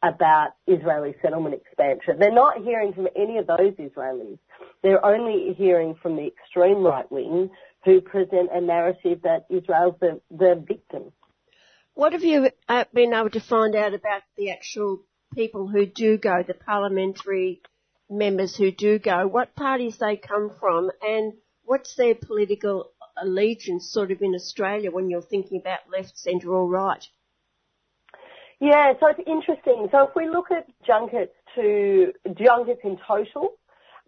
about Israeli settlement expansion. They're not hearing from any of those Israelis. They're only hearing from the extreme right wing who present a narrative that Israel's the, the victim. What have you uh, been able to find out about the actual people who do go, the parliamentary members who do go, what parties they come from, and what's their political allegiance sort of in Australia when you're thinking about left, centre or right? Yeah, so it's interesting. So if we look at junkets to junkets in total,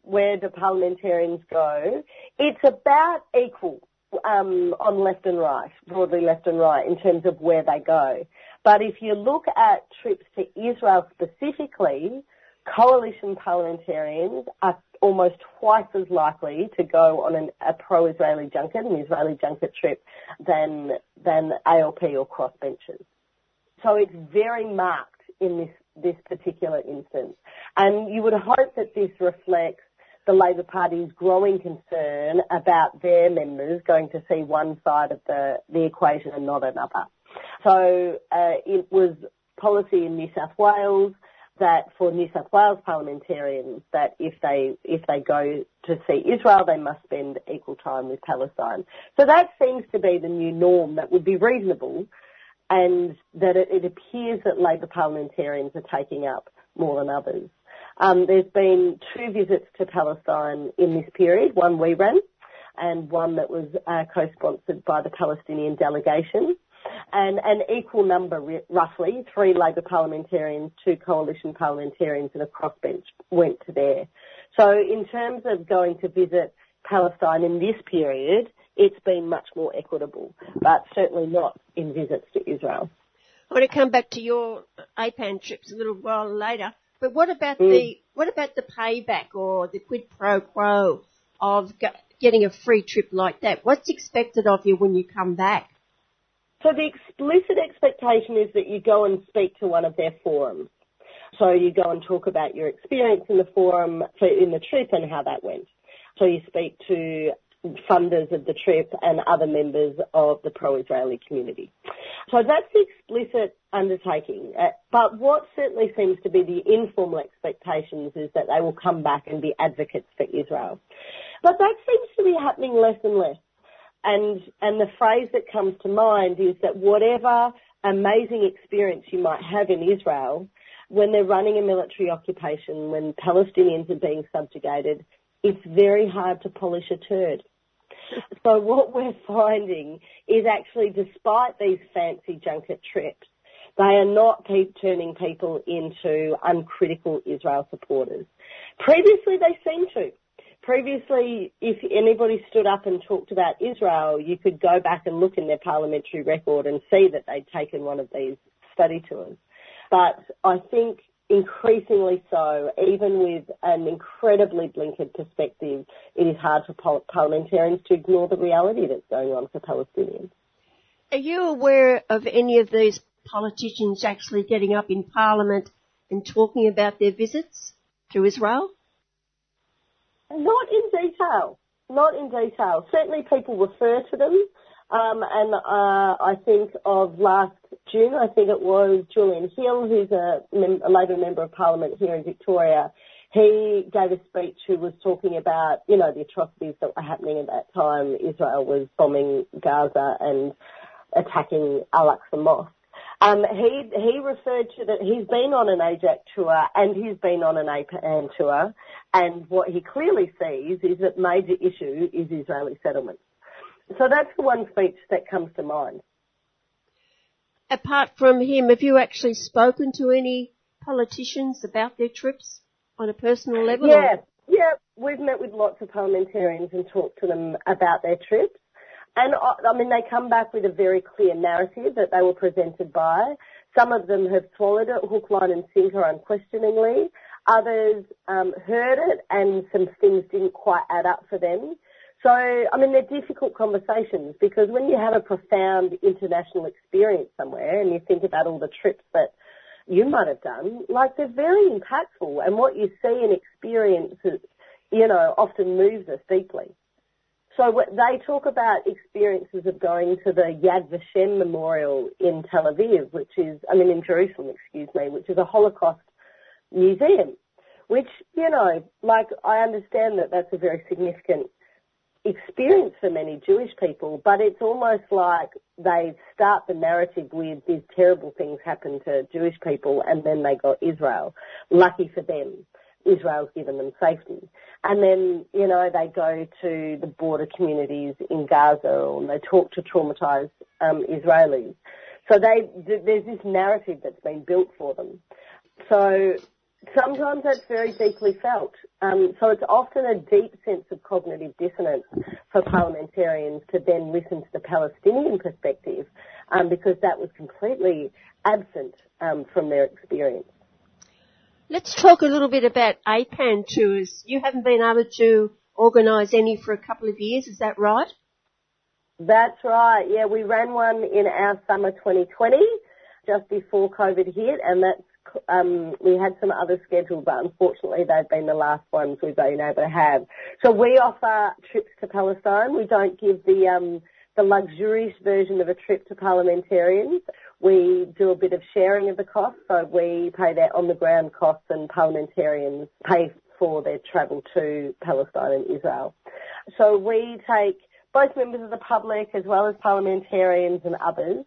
where the parliamentarians go, it's about equal um, on left and right, broadly left and right, in terms of where they go. But if you look at trips to Israel specifically, coalition parliamentarians are almost twice as likely to go on an, a pro-Israeli junket, an Israeli junket trip, than than ALP or crossbenchers. So it's very marked in this this particular instance, and you would hope that this reflects the Labor Party's growing concern about their members going to see one side of the, the equation and not another. So uh, it was policy in New South Wales that for New South Wales parliamentarians that if they if they go to see Israel, they must spend equal time with Palestine. So that seems to be the new norm that would be reasonable, and that it, it appears that Labor parliamentarians are taking up more than others. Um, there's been two visits to Palestine in this period, one we ran and one that was uh, co-sponsored by the Palestinian delegation and an equal number, roughly, three Labor parliamentarians, two coalition parliamentarians and a crossbench went to there. So in terms of going to visit Palestine in this period, it's been much more equitable, but certainly not in visits to Israel. I want to come back to your APAN trips a little while later, but what about mm. the what about the payback or the quid pro quo of getting a free trip like that? What's expected of you when you come back? So the explicit expectation is that you go and speak to one of their forums. So you go and talk about your experience in the forum for, in the trip and how that went. So you speak to funders of the trip and other members of the pro-Israeli community. So that's the explicit undertaking. Uh, but what certainly seems to be the informal expectations is that they will come back and be advocates for Israel. But that seems to be happening less and less. And, and the phrase that comes to mind is that whatever amazing experience you might have in Israel, when they're running a military occupation, when Palestinians are being subjugated, it's very hard to polish a turd. So what we're finding is actually despite these fancy junket trips, they are not turning people into uncritical Israel supporters. Previously they seemed to previously, if anybody stood up and talked about Israel, you could go back and look in their parliamentary record and see that they'd taken one of these study tours. But I think increasingly so, even with an incredibly blinkered perspective, it is hard for parliamentarians to ignore the reality that's going on for Palestinians. Are you aware of any of these politicians actually getting up in Parliament and talking about their visits to Israel? Not in detail. Not in detail. Certainly people refer to them. Um, and uh, I think of last June, I think it was Julian Hill, who's a, mem- a Labor member of Parliament here in Victoria. He gave a speech who was talking about, you know, the atrocities that were happening at that time. Israel was bombing Gaza and attacking Al-Aqsa Mosque. Um, he he referred to that he's been on an AIJAC tour and he's been on an APAN tour, and what he clearly sees is that major issue is Israeli settlements. So that's the one speech that comes to mind. Apart from him, have you actually spoken to any politicians about their trips on a personal level? Yeah, or? yeah, we've met with lots of parliamentarians and talked to them about their trips. And I mean, they come back with a very clear narrative that they were presented by. Some of them have swallowed it hook, line and sinker unquestioningly. Others um, heard it and some things didn't quite add up for them. So, I mean, they're difficult conversations because when you have a profound international experience somewhere and you think about all the trips that you might have done, like they're very impactful and what you see and experience, you know, often moves us deeply. So they talk about experiences of going to the Yad Vashem Memorial in Tel Aviv, which is, I mean, in Jerusalem, excuse me, which is a Holocaust museum, which, you know, like I understand that that's a very significant experience for many Jewish people, but it's almost like they start the narrative with these terrible things happen to Jewish people and then they got Israel. Lucky for them. Israel's given them safety. And then, you know, they go to the border communities in Gaza and they talk to traumatized um, Israelis. So they, there's this narrative that's been built for them. So sometimes that's very deeply felt. Um, so it's often a deep sense of cognitive dissonance for parliamentarians to then listen to the Palestinian perspective um, because that was completely absent um, from their experience. Let's talk a little bit about APAN tours. You haven't been able to organise any for a couple of years, is that right? That's right. Yeah, we ran one in our summer 2020, just before COVID hit, and that's um, we had some other scheduled, but unfortunately they've been the last ones we've been able to have. So we offer trips to Palestine. We don't give the um, the luxurious version of a trip to parliamentarians. We do a bit of sharing of the costs, so we pay their on the ground costs and parliamentarians pay for their travel to Palestine and Israel. So we take both members of the public as well as parliamentarians and others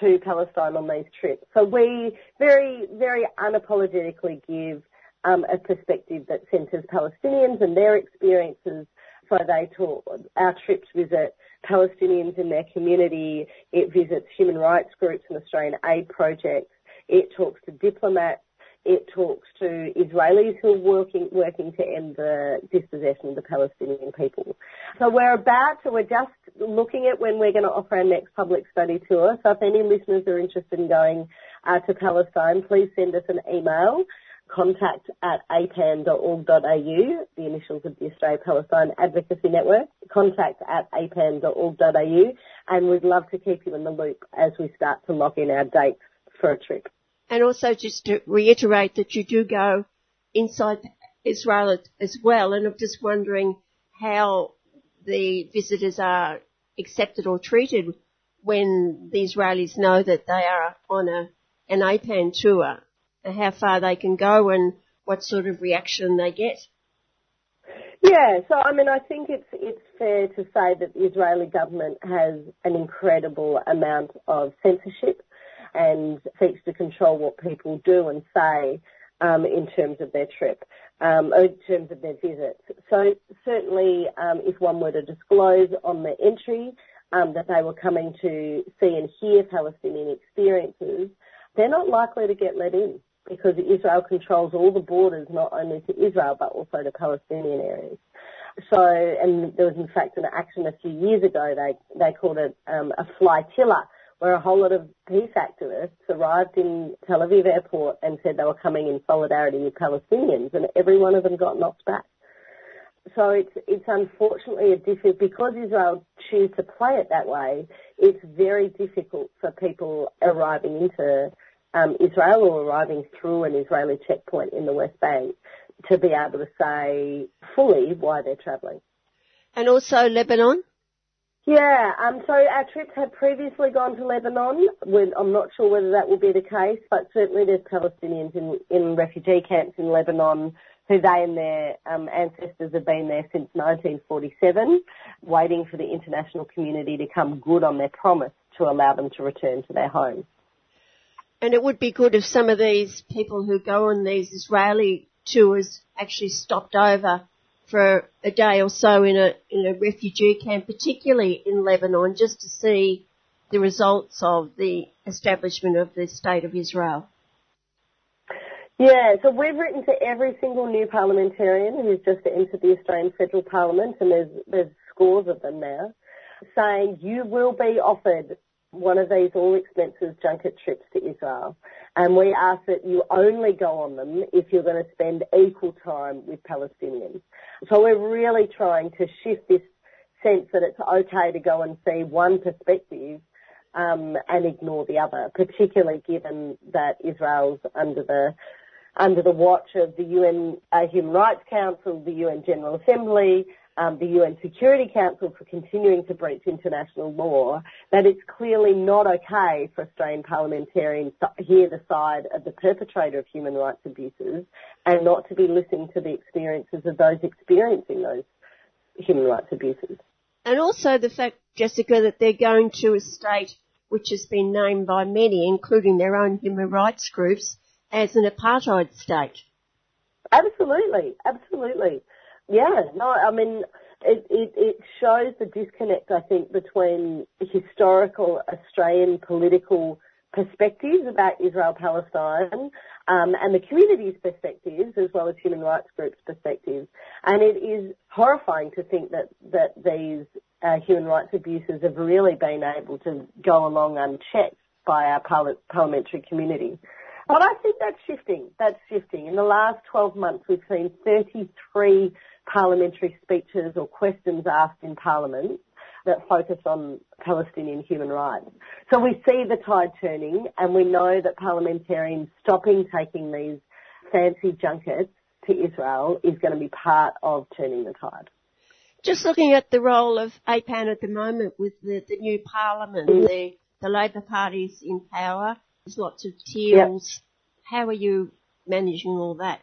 to Palestine on these trips. So we very, very unapologetically give um, a perspective that centres Palestinians and their experiences. So they talk, our trips visit Palestinians in their community, it visits human rights groups and Australian aid projects, it talks to diplomats, it talks to Israelis who are working working to end the dispossession of the Palestinian people. So we're about to, we're just looking at when we're going to offer our next public study tour. So if any listeners are interested in going uh, to Palestine, please send us an email contact at apan.org.au, the initials of the Australia Palestine Advocacy Network, contact at apan.org.au, and we'd love to keep you in the loop as we start to lock in our dates for a trip. And also just to reiterate that you do go inside Israel as well, and I'm just wondering how the visitors are accepted or treated when the Israelis know that they are on a, an APAN tour, how far they can go and what sort of reaction they get. Yeah, so I mean, I think it's it's fair to say that the Israeli government has an incredible amount of censorship and seeks to control what people do and say um, in terms of their trip, um, in terms of their visits. So certainly, um, if one were to disclose on the entry um, that they were coming to see and hear Palestinian experiences, they're not likely to get let in because Israel controls all the borders, not only to Israel but also to Palestinian areas. So, and there was in fact an action a few years ago. They they called it um, a flytilla, where a whole lot of peace activists arrived in Tel Aviv airport and said they were coming in solidarity with Palestinians, and every one of them got knocked back. So it's it's unfortunately a difficult because Israel choose to play it that way. It's very difficult for people arriving into um, Israel or arriving through an Israeli checkpoint in the West Bank to be able to say fully why they're travelling. And also Lebanon. Yeah, um, so our trips had previously gone to Lebanon. I'm not sure whether that will be the case, but certainly there's Palestinians in, in refugee camps in Lebanon who they and their um, ancestors have been there since 1947, waiting for the international community to come good on their promise to allow them to return to their homes. And it would be good if some of these people who go on these Israeli tours actually stopped over for a day or so in a in a refugee camp, particularly in Lebanon, just to see the results of the establishment of the state of Israel. Yeah, so we've written to every single new parliamentarian who's just entered the Australian Federal Parliament, and there's there's scores of them now, saying you will be offered one of these all expenses junket trips to Israel. And we ask that you only go on them if you're going to spend equal time with Palestinians. So we're really trying to shift this sense that it's okay to go and see one perspective um, and ignore the other, particularly given that Israel's under the under the watch of the UN uh, Human Rights Council, the UN General Assembly, Um, the UN Security Council for continuing to breach international law, that it's clearly not okay for Australian parliamentarians to hear the side of the perpetrator of human rights abuses and not to be listening to the experiences of those experiencing those human rights abuses. And also the fact, Jessica, that they're going to a state which has been named by many, including their own human rights groups, as an apartheid state. Absolutely, absolutely. Yeah, no, I mean, it, it, it shows the disconnect, I think, between historical Australian political perspectives about Israel-Palestine um, and the community's perspectives as well as human rights groups' perspectives. And it is horrifying to think that, that these uh, human rights abuses have really been able to go along unchecked by our parliamentary community. But I think that's shifting. That's shifting. In the last 12 months, we've seen 33 parliamentary speeches or questions asked in Parliament that focus on Palestinian human rights. So we see the tide turning and we know that parliamentarians stopping taking these fancy junkets to Israel is going to be part of turning the tide. Just looking at the role of APAN at the moment with the, the new parliament, mm. the, the Labor Party's in power, there's lots of teals. Yep. How are you managing all that?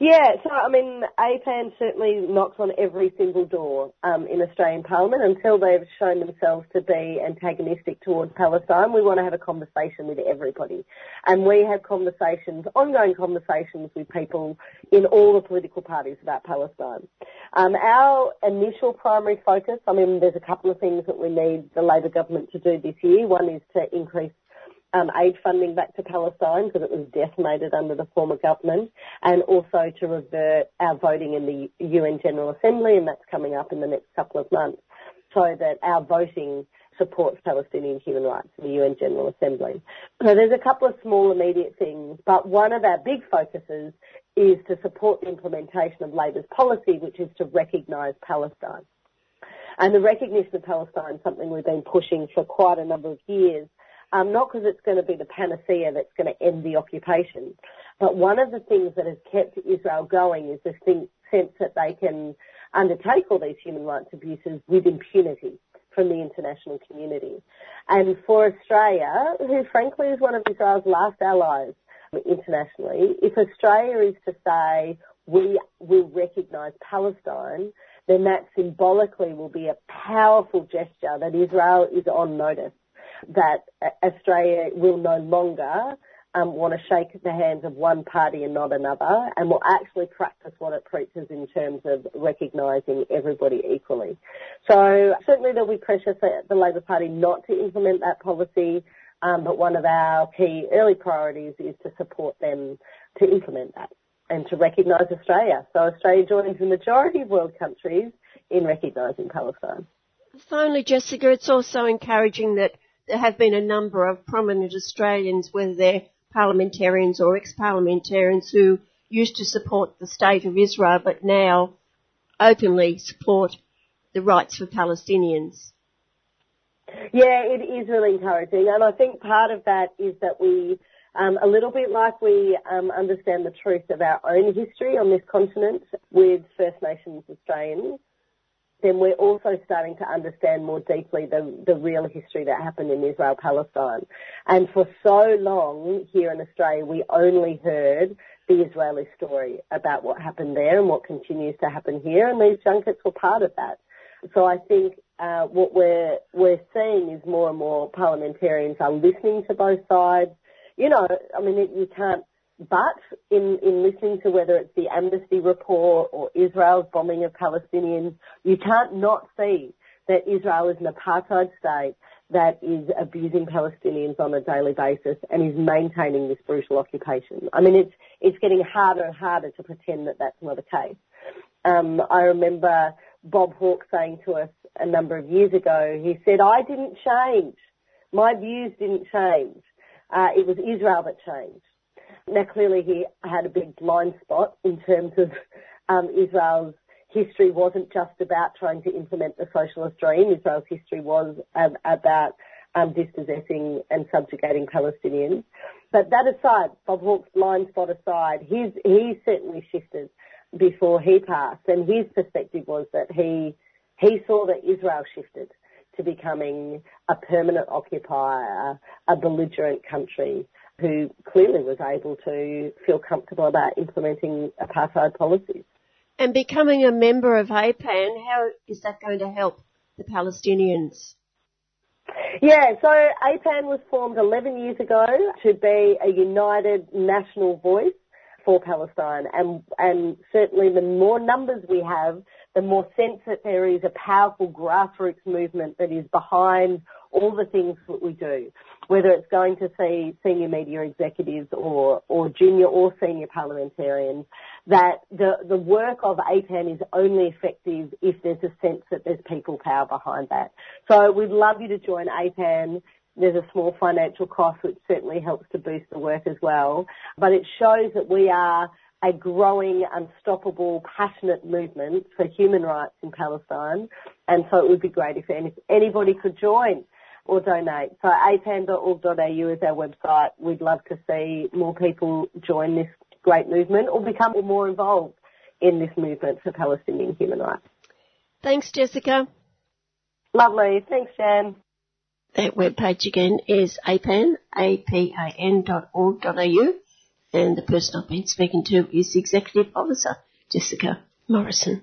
Yeah, so I mean, APAN certainly knocks on every single door um, in Australian Parliament until they've shown themselves to be antagonistic towards Palestine. We want to have a conversation with everybody, and we have conversations, ongoing conversations with people in all the political parties about Palestine. Um, our initial primary focus, I mean, there's a couple of things that we need the Labor government to do this year. One is to increase Um, aid funding back to Palestine because it was decimated under the former government, and also to revert our voting in the UN General Assembly, and that's coming up in the next couple of months, so that our voting supports Palestinian human rights in the UN General Assembly. So there's a couple of small immediate things, but one of our big focuses is to support the implementation of Labor's policy, which is to recognise Palestine. And the recognition of Palestine is something we've been pushing for quite a number of years um, not because it's going to be the panacea that's going to end the occupation, but one of the things that has kept Israel going is the thing, sense that they can undertake all these human rights abuses with impunity from the international community. And for Australia, who frankly is one of Israel's last allies internationally, if Australia is to say we will recognise Palestine, then that symbolically will be a powerful gesture that Israel is on notice that Australia will no longer um, want to shake the hands of one party and not another, and will actually practice what it preaches in terms of recognising everybody equally. So certainly there'll be pressure for the Labor Party not to implement that policy, um, but one of our key early priorities is to support them to implement that and to recognise Australia. So Australia joins the majority of world countries in recognising Palestine. Finally, Jessica, it's also encouraging that there have been a number of prominent Australians, whether they're parliamentarians or ex-parliamentarians, who used to support the state of Israel but now openly support the rights for Palestinians. Yeah, it is really encouraging, and I think part of that is that we, um, a little bit like we um, understand the truth of our own history on this continent with First Nations Australians then we're also starting to understand more deeply the, the real history that happened in Israel Palestine. And for so long here in Australia, we only heard the Israeli story about what happened there and what continues to happen here, and these junkets were part of that. So I think uh, what we're we're seeing is more and more parliamentarians are listening to both sides. You know, I mean, you can't but in, in listening to whether it's the Amnesty report or Israel's bombing of Palestinians, you can't not see that Israel is an apartheid state that is abusing Palestinians on a daily basis and is maintaining this brutal occupation. I mean, it's it's getting harder and harder to pretend that that's not the case. Um, I remember Bob Hawke saying to us a number of years ago, he said, "I didn't change. My views didn't change. Uh, it was Israel that changed." Now, clearly, he had a big blind spot in terms of um, Israel's history wasn't just about trying to implement the socialist dream. Israel's history was um, about um, dispossessing and subjugating Palestinians. But that aside, Bob Hawke's blind spot aside, his, he certainly shifted before he passed, and his perspective was that he he saw that Israel shifted to becoming a permanent occupier, a belligerent country, who clearly was able to feel comfortable about implementing apartheid policies. And becoming a member of APAN, how is that going to help the Palestinians? Yeah, so APAN was formed 11 years ago to be a united national voice for Palestine and, and certainly the more numbers we have, the more sense that there is a powerful grassroots movement that is behind all the things that we do whether it's going to see senior media executives or, or junior or senior parliamentarians, that the, the work of APAN is only effective if there's a sense that there's people power behind that. So we'd love you to join APAN. there's a small financial cost which certainly helps to boost the work as well. But it shows that we are a growing, unstoppable, passionate movement for human rights in Palestine. And so it would be great if anybody could join or donate. So apan.org.au is our website. We'd love to see more people join this great movement or become more involved in this movement for Palestinian human rights. Thanks, Jessica. Lovely. Thanks, Jan. That webpage again is apan, A-P-A-N dot org dot au, and the person I've been speaking to is Executive Officer Jessica Morrison.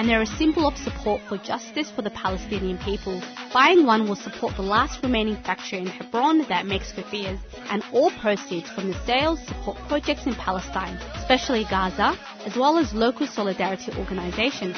and they're a symbol of support for justice for the Palestinian people. Buying one will support the last remaining factory in Hebron that makes keffiyehs, and all proceeds from the sales support projects in Palestine, especially Gaza, as well as local solidarity organizations.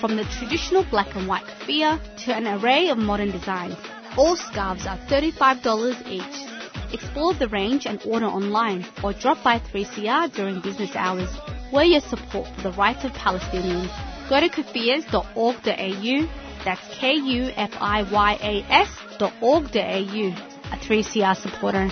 From the traditional black and white keffiyeh to an array of modern designs, all scarves are $35 each. Explore the range and order online or drop by 3CR during business hours. We're your support for the rights of Palestinians. Go to kufiyas.org.au, that's K-U-F-I-Y-A-S dot org.au, a 3CR supporter.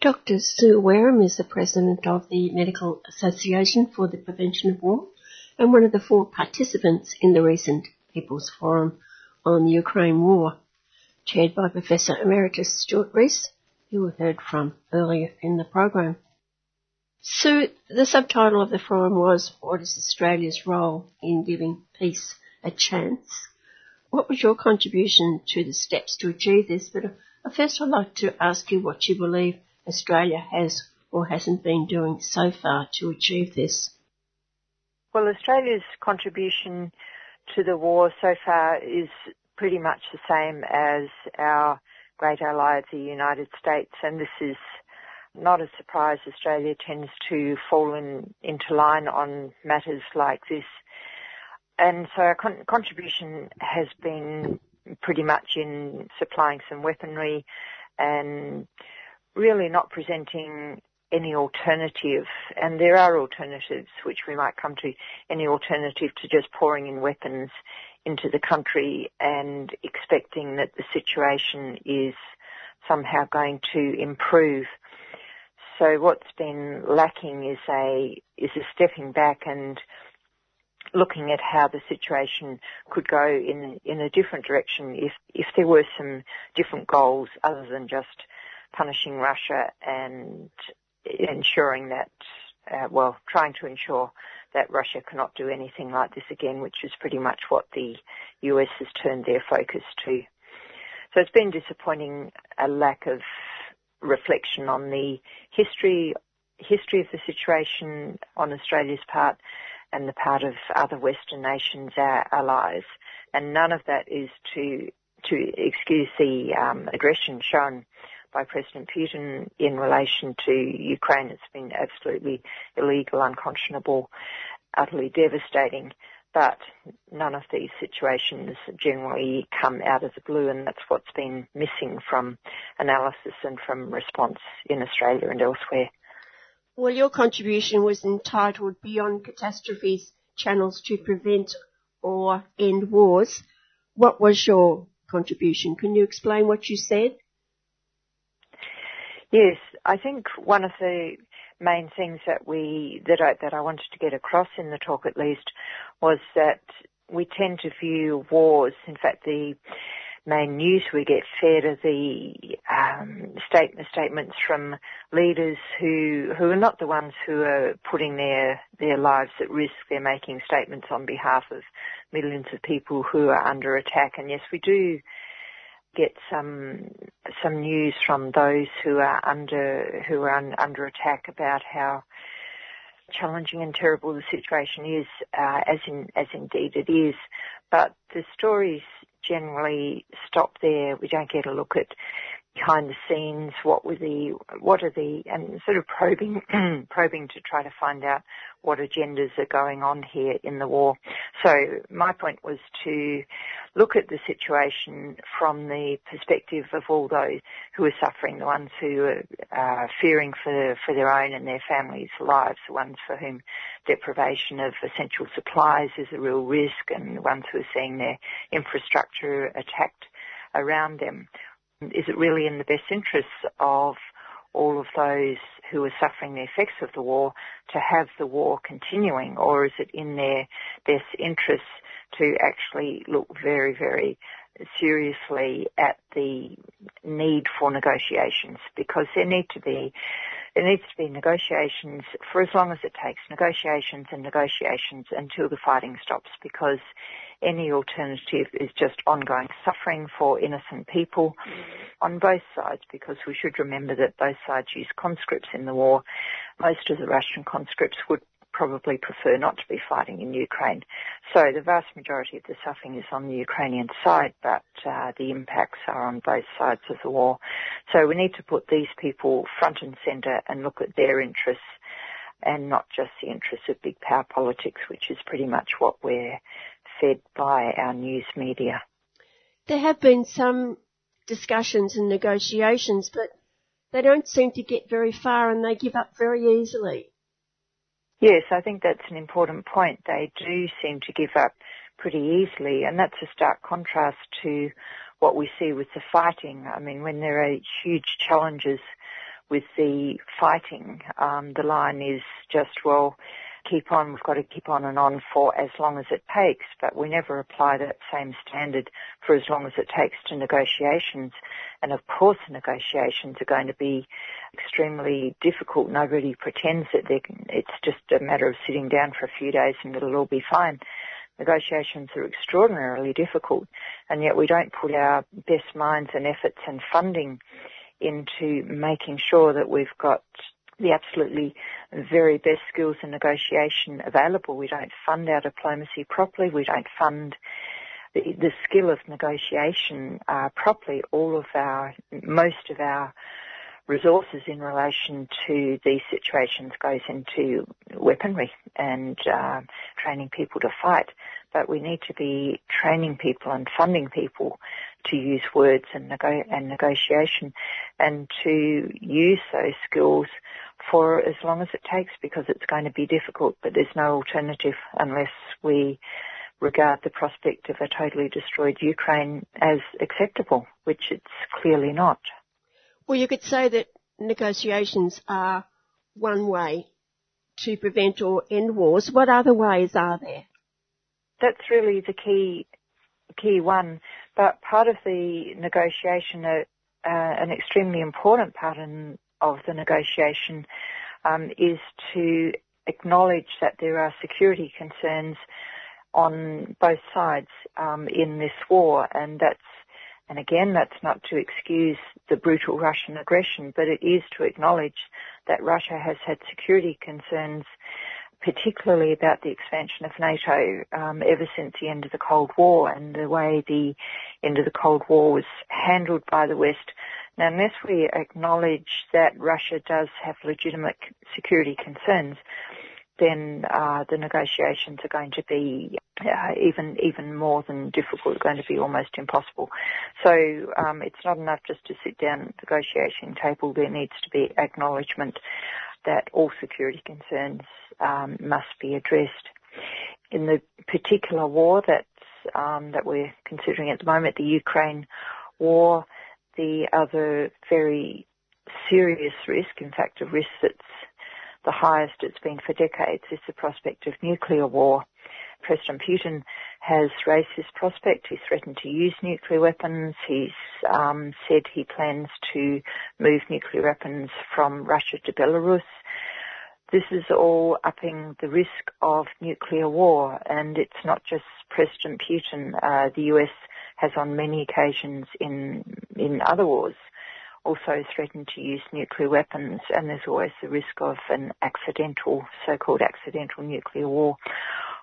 Dr. Sue Wareham is the president of the Medical Association for the Prevention of War and one of the four participants in the recent People's Forum on the Ukraine War, chaired by Professor Emeritus Stuart Rees, who we heard from earlier in the program. So the subtitle of the forum was, What is Australia's role in giving peace a chance? What was your contribution to the steps to achieve this? But uh, first I'd like to ask you what you believe Australia has or hasn't been doing so far to achieve this. Well, Australia's contribution to the war so far is pretty much the same as our great ally, the United States, and this is not a surprise. Australia tends to fall in, into line on matters like this. And so our con- contribution has been pretty much in supplying some weaponry and really not presenting any alternative, and there are alternatives which we might come to, any alternative to just pouring in weapons into the country and expecting that the situation is somehow going to improve. So what's been lacking is a is a stepping back and looking at how the situation could go in in a different direction if if there were some different goals other than just punishing Russia and ensuring that, uh, well, trying to ensure that Russia cannot do anything like this again, which is pretty much what the US has turned their focus to. So it's been disappointing a lack of reflection on the history history of the situation on Australia's part and the part of other Western nations, our allies, and none of that is to to excuse the um, aggression shown by President Putin in relation to Ukraine. It's been absolutely illegal, unconscionable, utterly devastating. But none of these situations generally come out of the blue, and that's what's been missing from analysis and from response in Australia and elsewhere. Well, your contribution was entitled Beyond Catastrophes Channels to Prevent or End Wars. What was your contribution? Can you explain what you said? Yes, I think one of the main things that we that I that I wanted to get across in the talk at least was that we tend to view wars. In fact, the main news we get fed are the um, statement, statements from leaders who who are not the ones who are putting their their lives at risk. They're making statements on behalf of millions of people who are under attack. And yes, we do get some some news from those who are under who are un, under attack about how challenging and terrible the situation is, uh, as in as indeed it is. But the stories generally stop there. We don't get a look at behind the scenes, what were the, what are the, and sort of probing, probing to try to find out what agendas are going on here in the war. So my point was to look at the situation from the perspective of all those who are suffering, the ones who are uh, fearing for, for their own and their families' lives, the ones for whom deprivation of essential supplies is a real risk and the ones who are seeing their infrastructure attacked around them is it really in the best interests of all of those who are suffering the effects of the war to have the war continuing, or is it in their best interests to actually look very, very seriously at the need for negotiations? Because there need to be there needs to be negotiations for as long as it takes, negotiations and negotiations until the fighting stops because any alternative is just ongoing suffering for innocent people on both sides because we should remember that both sides use conscripts in the war. Most of the Russian conscripts would probably prefer not to be fighting in Ukraine. So the vast majority of the suffering is on the Ukrainian side, but uh, the impacts are on both sides of the war. So we need to put these people front and centre and look at their interests and not just the interests of big power politics, which is pretty much what we're fed by our news media. There have been some discussions and negotiations, but they don't seem to get very far and they give up very easily. Yes, I think that's an important point. They do seem to give up pretty easily, and that's a stark contrast to what we see with the fighting. I mean, when there are huge challenges with the fighting, um, the line is just, well, keep on, we've got to keep on and on for as long as it takes, but we never apply that same standard for as long as it takes to negotiations. And of course negotiations are going to be extremely difficult. Nobody pretends that it's just a matter of sitting down for a few days and it'll all be fine. Negotiations are extraordinarily difficult and yet we don't put our best minds and efforts and funding into making sure that we've got the absolutely very best skills in negotiation available. We don't fund our diplomacy properly. We don't fund the, the skill of negotiation uh, properly. All of our, most of our resources in relation to these situations goes into weaponry and uh, training people to fight. But we need to be training people and funding people to use words and, and negotiation and to use those skills for as long as it takes because it's going to be difficult, but there's no alternative unless we regard the prospect of a totally destroyed Ukraine as acceptable, which it's clearly not. Well, you could say that negotiations are one way to prevent or end wars. What other ways are there? That's really the key, key one. But part of the negotiation, uh, uh, an extremely important part in of the negotiation um, is to acknowledge that there are security concerns on both sides um, in this war, and that's and again, that's not to excuse the brutal Russian aggression, but it is to acknowledge that Russia has had security concerns, particularly about the expansion of NATO, um, ever since the end of the Cold War and the way the end of the Cold War was handled by the West now, unless we acknowledge that Russia does have legitimate security concerns, then uh, the negotiations are going to be uh, even even more than difficult, going to be almost impossible. So um, it's not enough just to sit down at the negotiation table. There needs to be acknowledgement that all security concerns um, must be addressed. In the particular war that's um, that we're considering at the moment, the Ukraine war, the other very serious risk, in fact a risk that's the highest it's been for decades, is the prospect of nuclear war. President Putin has raised this prospect. He's threatened to use nuclear weapons. He's um, said he plans to move nuclear weapons from Russia to Belarus. This is all upping the risk of nuclear war, and it's not just President Putin. Uh, the US has on many occasions in in other wars also threatened to use nuclear weapons, and there's always the risk of an accidental, so-called accidental nuclear war,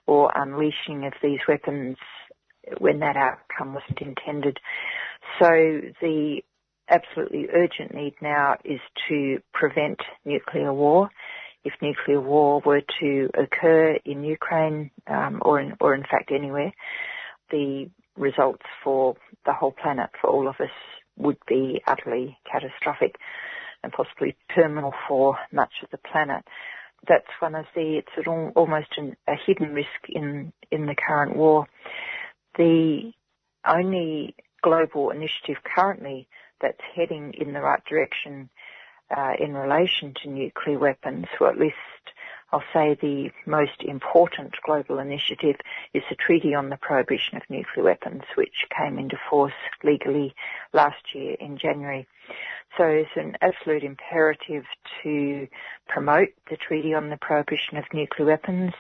or unleashing of these weapons when that outcome wasn't intended. So the absolutely urgent need now is to prevent nuclear war. If nuclear war were to occur in Ukraine um, or in, or in fact anywhere, the results for the whole planet, for all of us, would be utterly catastrophic and possibly terminal for much of the planet. That's one of the, it's an, almost an, a hidden risk in, in the current war. The only global initiative currently that's heading in the right direction uh, in relation to nuclear weapons, or at least I'll say the most important global initiative is the Treaty on the Prohibition of Nuclear Weapons, which came into force legally last year in January. So it's an absolute imperative to promote the Treaty on the Prohibition of Nuclear Weapons.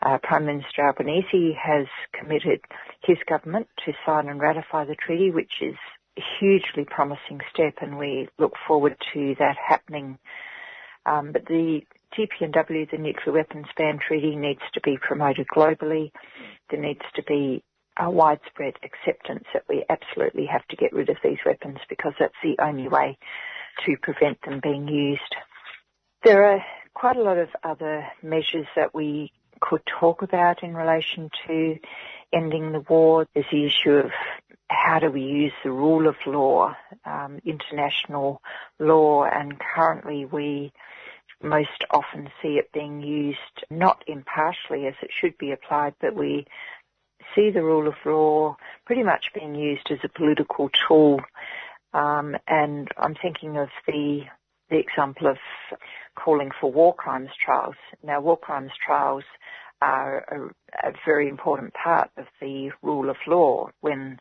Uh, Prime Minister Albanese has committed his government to sign and ratify the treaty, which is a hugely promising step, and we look forward to that happening. Um, but the TPNW, the Nuclear Weapons Ban Treaty, needs to be promoted globally. There needs to be a widespread acceptance that we absolutely have to get rid of these weapons because that's the only way to prevent them being used. There are quite a lot of other measures that we could talk about in relation to ending the war. There's the issue of how do we use the rule of law, um, international law, and currently we most often see it being used not impartially as it should be applied, but we see the rule of law pretty much being used as a political tool. Um, and I'm thinking of the the example of calling for war crimes trials. Now, war crimes trials are a, a very important part of the rule of law when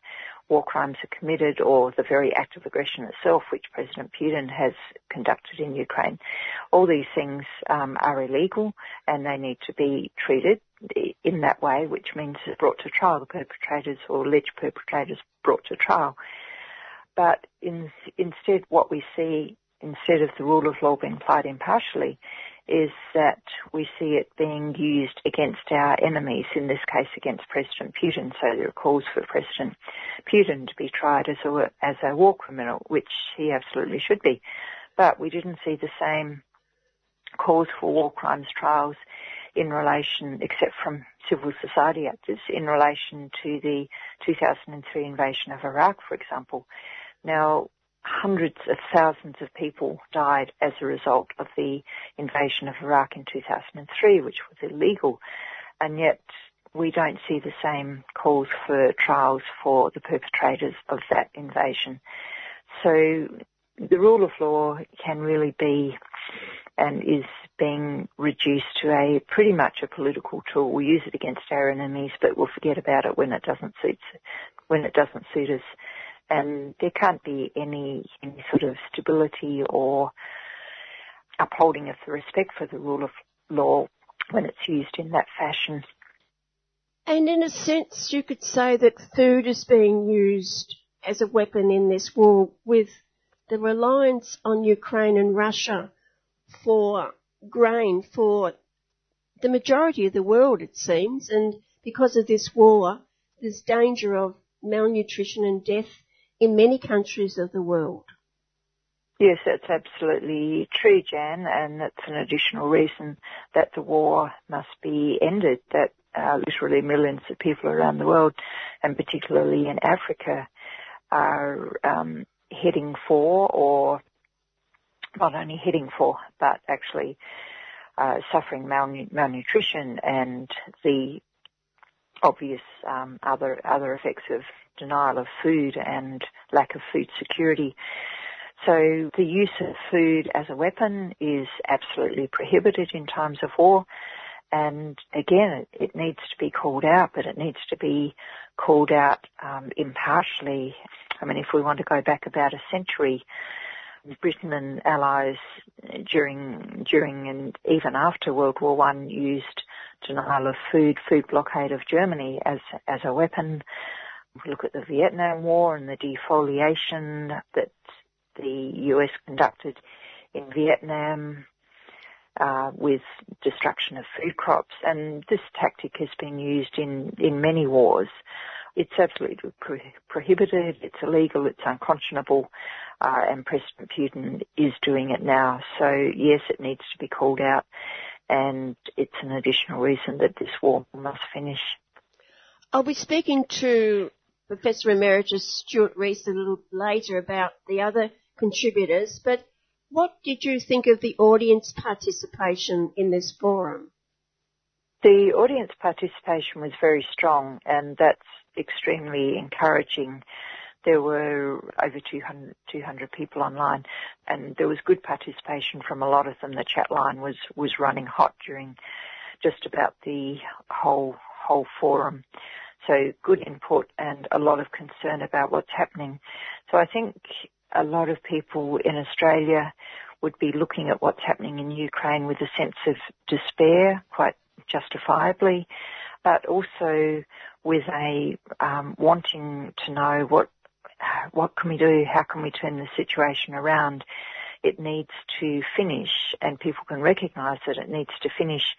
war crimes are committed or the very act of aggression itself, which President Putin has conducted in Ukraine. All these things um, are illegal and they need to be treated in that way, which means brought to trial, the perpetrators or alleged perpetrators brought to trial. But in, instead, what we see, instead of the rule of law being applied impartially, is that we see it being used against our enemies, in this case against President Putin. So there are calls for President Putin to be tried as a, as a war criminal, which he absolutely should be. But we didn't see the same calls for war crimes trials in relation, except from civil society actors, in relation to the 2003 invasion of Iraq, for example. Now, hundreds of thousands of people died as a result of the invasion of Iraq in 2003, which was illegal. And yet we don't see the same calls for trials for the perpetrators of that invasion. So the rule of law can really be and is being reduced to a pretty much a political tool. We use it against our enemies, but we'll forget about it when it doesn't suit when it doesn't suit us and there can't be any, any sort of stability or upholding of the respect for the rule of law when it's used in that fashion. And in a sense, you could say that food is being used as a weapon in this war with the reliance on Ukraine and Russia for grain for the majority of the world, it seems. And because of this war, there's danger of malnutrition and death in many countries of the world. Yes, that's absolutely true, Jan, and that's an additional reason that the war must be ended, that uh, literally millions of people around the world, and particularly in Africa, are um, heading for, or not only heading for, but actually uh, suffering malnutrition and the obvious um, other other effects of denial of food and lack of food security. So the use of food as a weapon is absolutely prohibited in times of war. And again, it, needs to be called out, but it needs to be called out um, impartially. I mean, if we want to go back about a century, Britain and allies during during and even after World War One used denial of food, food blockade of Germany as as a weapon We look at the Vietnam War and the defoliation that the US conducted in Vietnam uh, with destruction of food crops, and this tactic has been used in, in many wars. It's absolutely pro- prohibited, it's illegal, it's unconscionable, uh, and President Putin is doing it now. So yes, it needs to be called out, and it's an additional reason that this war must finish. I'll be speaking to Professor Emeritus Stuart Rees a little later about the other contributors, but what did you think of the audience participation in this forum? The audience participation was very strong, and that's extremely encouraging. There were over 200, 200, people online, and there was good participation from a lot of them. The chat line was was running hot during just about the whole whole forum. So good input and a lot of concern about what's happening. So I think a lot of people in Australia would be looking at what's happening in Ukraine with a sense of despair, quite justifiably, but also with a um, wanting to know what what can we do, how can we turn the situation around. It needs to finish, and people can recognise that it needs to finish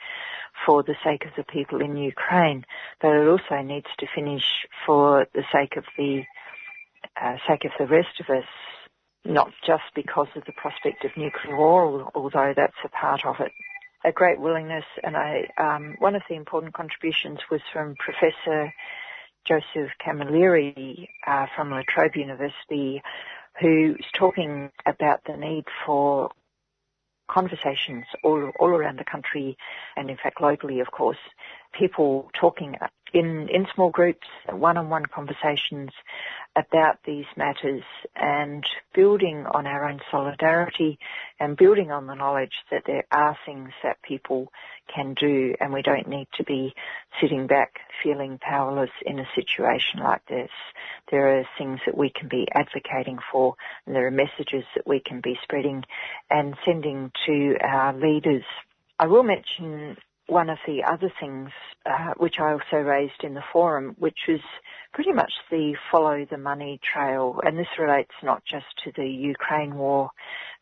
for the sake of the people in Ukraine, but it also needs to finish for the sake of the uh, sake of the rest of us not just because of the prospect of nuclear war, although that's a part of it. A great willingness, and I, um, one of the important contributions was from Professor Joseph Camilleri uh, from La Trobe University, who's talking about the need for conversations all, all around the country and in fact globally, of course, people talking in, in small groups, one-on-one conversations about these matters and building on our own solidarity and building on the knowledge that there are things that people can do and we don't need to be sitting back feeling powerless in a situation like this. There are things that we can be advocating for and there are messages that we can be spreading and sending to our leaders. I will mention one of the other things uh, which I also raised in the forum, which was pretty much the follow the money trail, and this relates not just to the Ukraine war,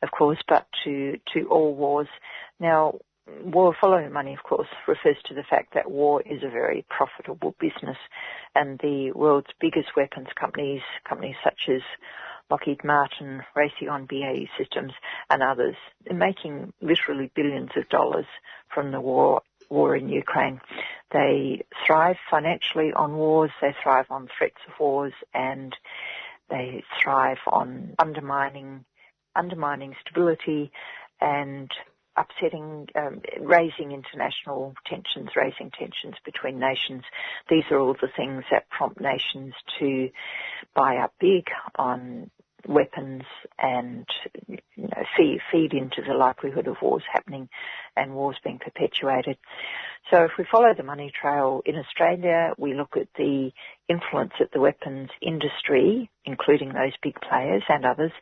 of course, but to to all wars. Now, war follow money, of course, refers to the fact that war is a very profitable business, and the world's biggest weapons companies, companies such as Lockheed Martin, Raytheon, BAE Systems, and others, are making literally billions of dollars from the war war in Ukraine. They thrive financially on wars, they thrive on threats of wars, and they thrive on undermining undermining stability and upsetting, um, raising international tensions, raising tensions between nations. These are all the things that prompt nations to buy up big on weapons and you know, feed, feed into the likelihood of wars happening and wars being perpetuated. So if we follow the money trail in Australia, we look at the influence that the weapons industry, including those big players and others,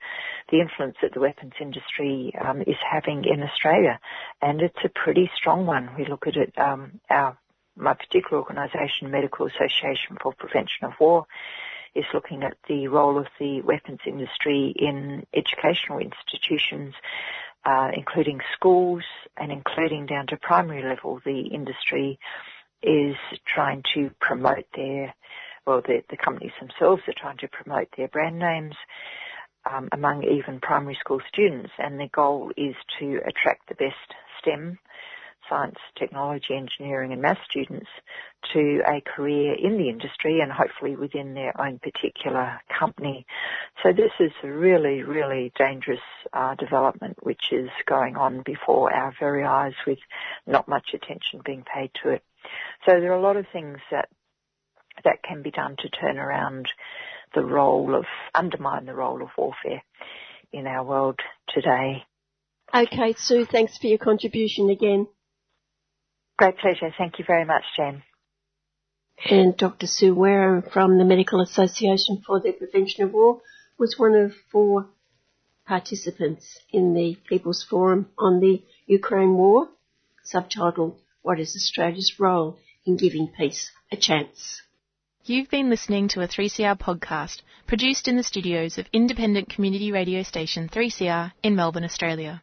the influence that the weapons industry um, is having in Australia, and it's a pretty strong one. We look at it, um, our my particular organisation, Medical Association for Prevention of War, is looking at the role of the weapons industry in educational institutions, uh, including schools and including down to primary level. The industry is trying to promote their, well, the, the companies themselves are trying to promote their brand names. Um, among even primary school students, and their goal is to attract the best STEM science, technology, engineering and math students to a career in the industry and hopefully within their own particular company. So this is a really, really dangerous uh, development which is going on before our very eyes with not much attention being paid to it. So there are a lot of things that that can be done to turn around the role of, undermine the role of warfare in our world today. Okay, Sue, thanks for your contribution again. Great pleasure. Thank you very much, Jen. And Dr. Sue Wareham from the Medical Association for the Prevention of War was one of four participants in the People's Forum on the Ukraine War, subtitled What is Australia's Role in Giving Peace a Chance? You've been listening to a 3CR podcast produced in the studios of independent community radio station 3CR in Melbourne, Australia.